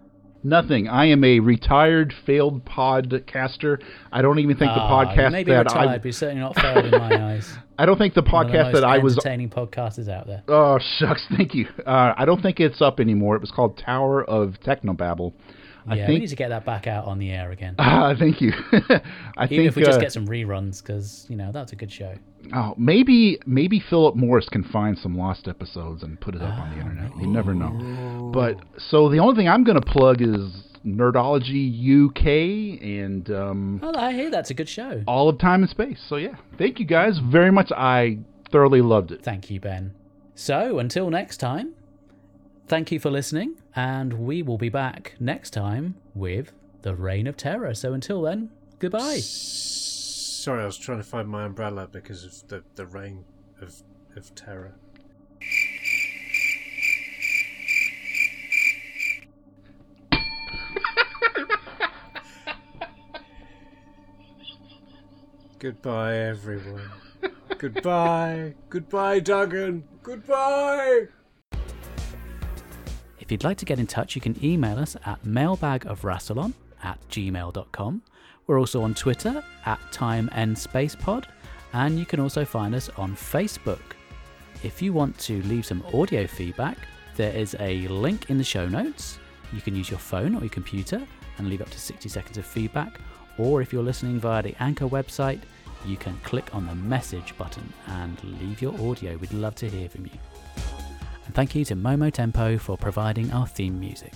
Nothing. I am a retired, failed podcaster. I don't even think the Ah, podcast that retired, I. but you're certainly not failed in my eyes. I don't think the One of the podcast most that I was. entertaining podcasters out there. Oh shucks, thank you. Uh, I don't think it's up anymore. It was called Tower of Technobabble. I yeah, we need to get that back out on the air again. Ah, thank you. I Even think if we just uh, get some reruns, because you know that's a good show. Oh, maybe maybe Philip Morris can find some lost episodes and put it up on the internet. You never know. But so the only thing I'm going to plug is Nerdology UK and um, Oh, I hear that's a good show. all of time and space. So yeah, thank you guys very much. I thoroughly loved it. Thank you, Ben. So until next time, thank you for listening, and we will be back next time with the Reign of Terror. So until then, goodbye. Sorry, I was trying to find my umbrella because of the, the reign of, of terror. Goodbye, everyone. Goodbye. Goodbye, Duggan. Goodbye. If you'd like to get in touch, you can email us at mailbagofrassilon at gmail.com. We're also on Twitter at TimeEndSpacePod, and you can also find us on Facebook. If you want to leave some audio feedback, there is a link in the show notes. You can use your phone or your computer and leave up to 60 seconds of feedback, or if you're listening via the Anchor website, you can click on the message button and leave your audio. We'd love to hear from you. And thank you to Momo Tempo for providing our theme music.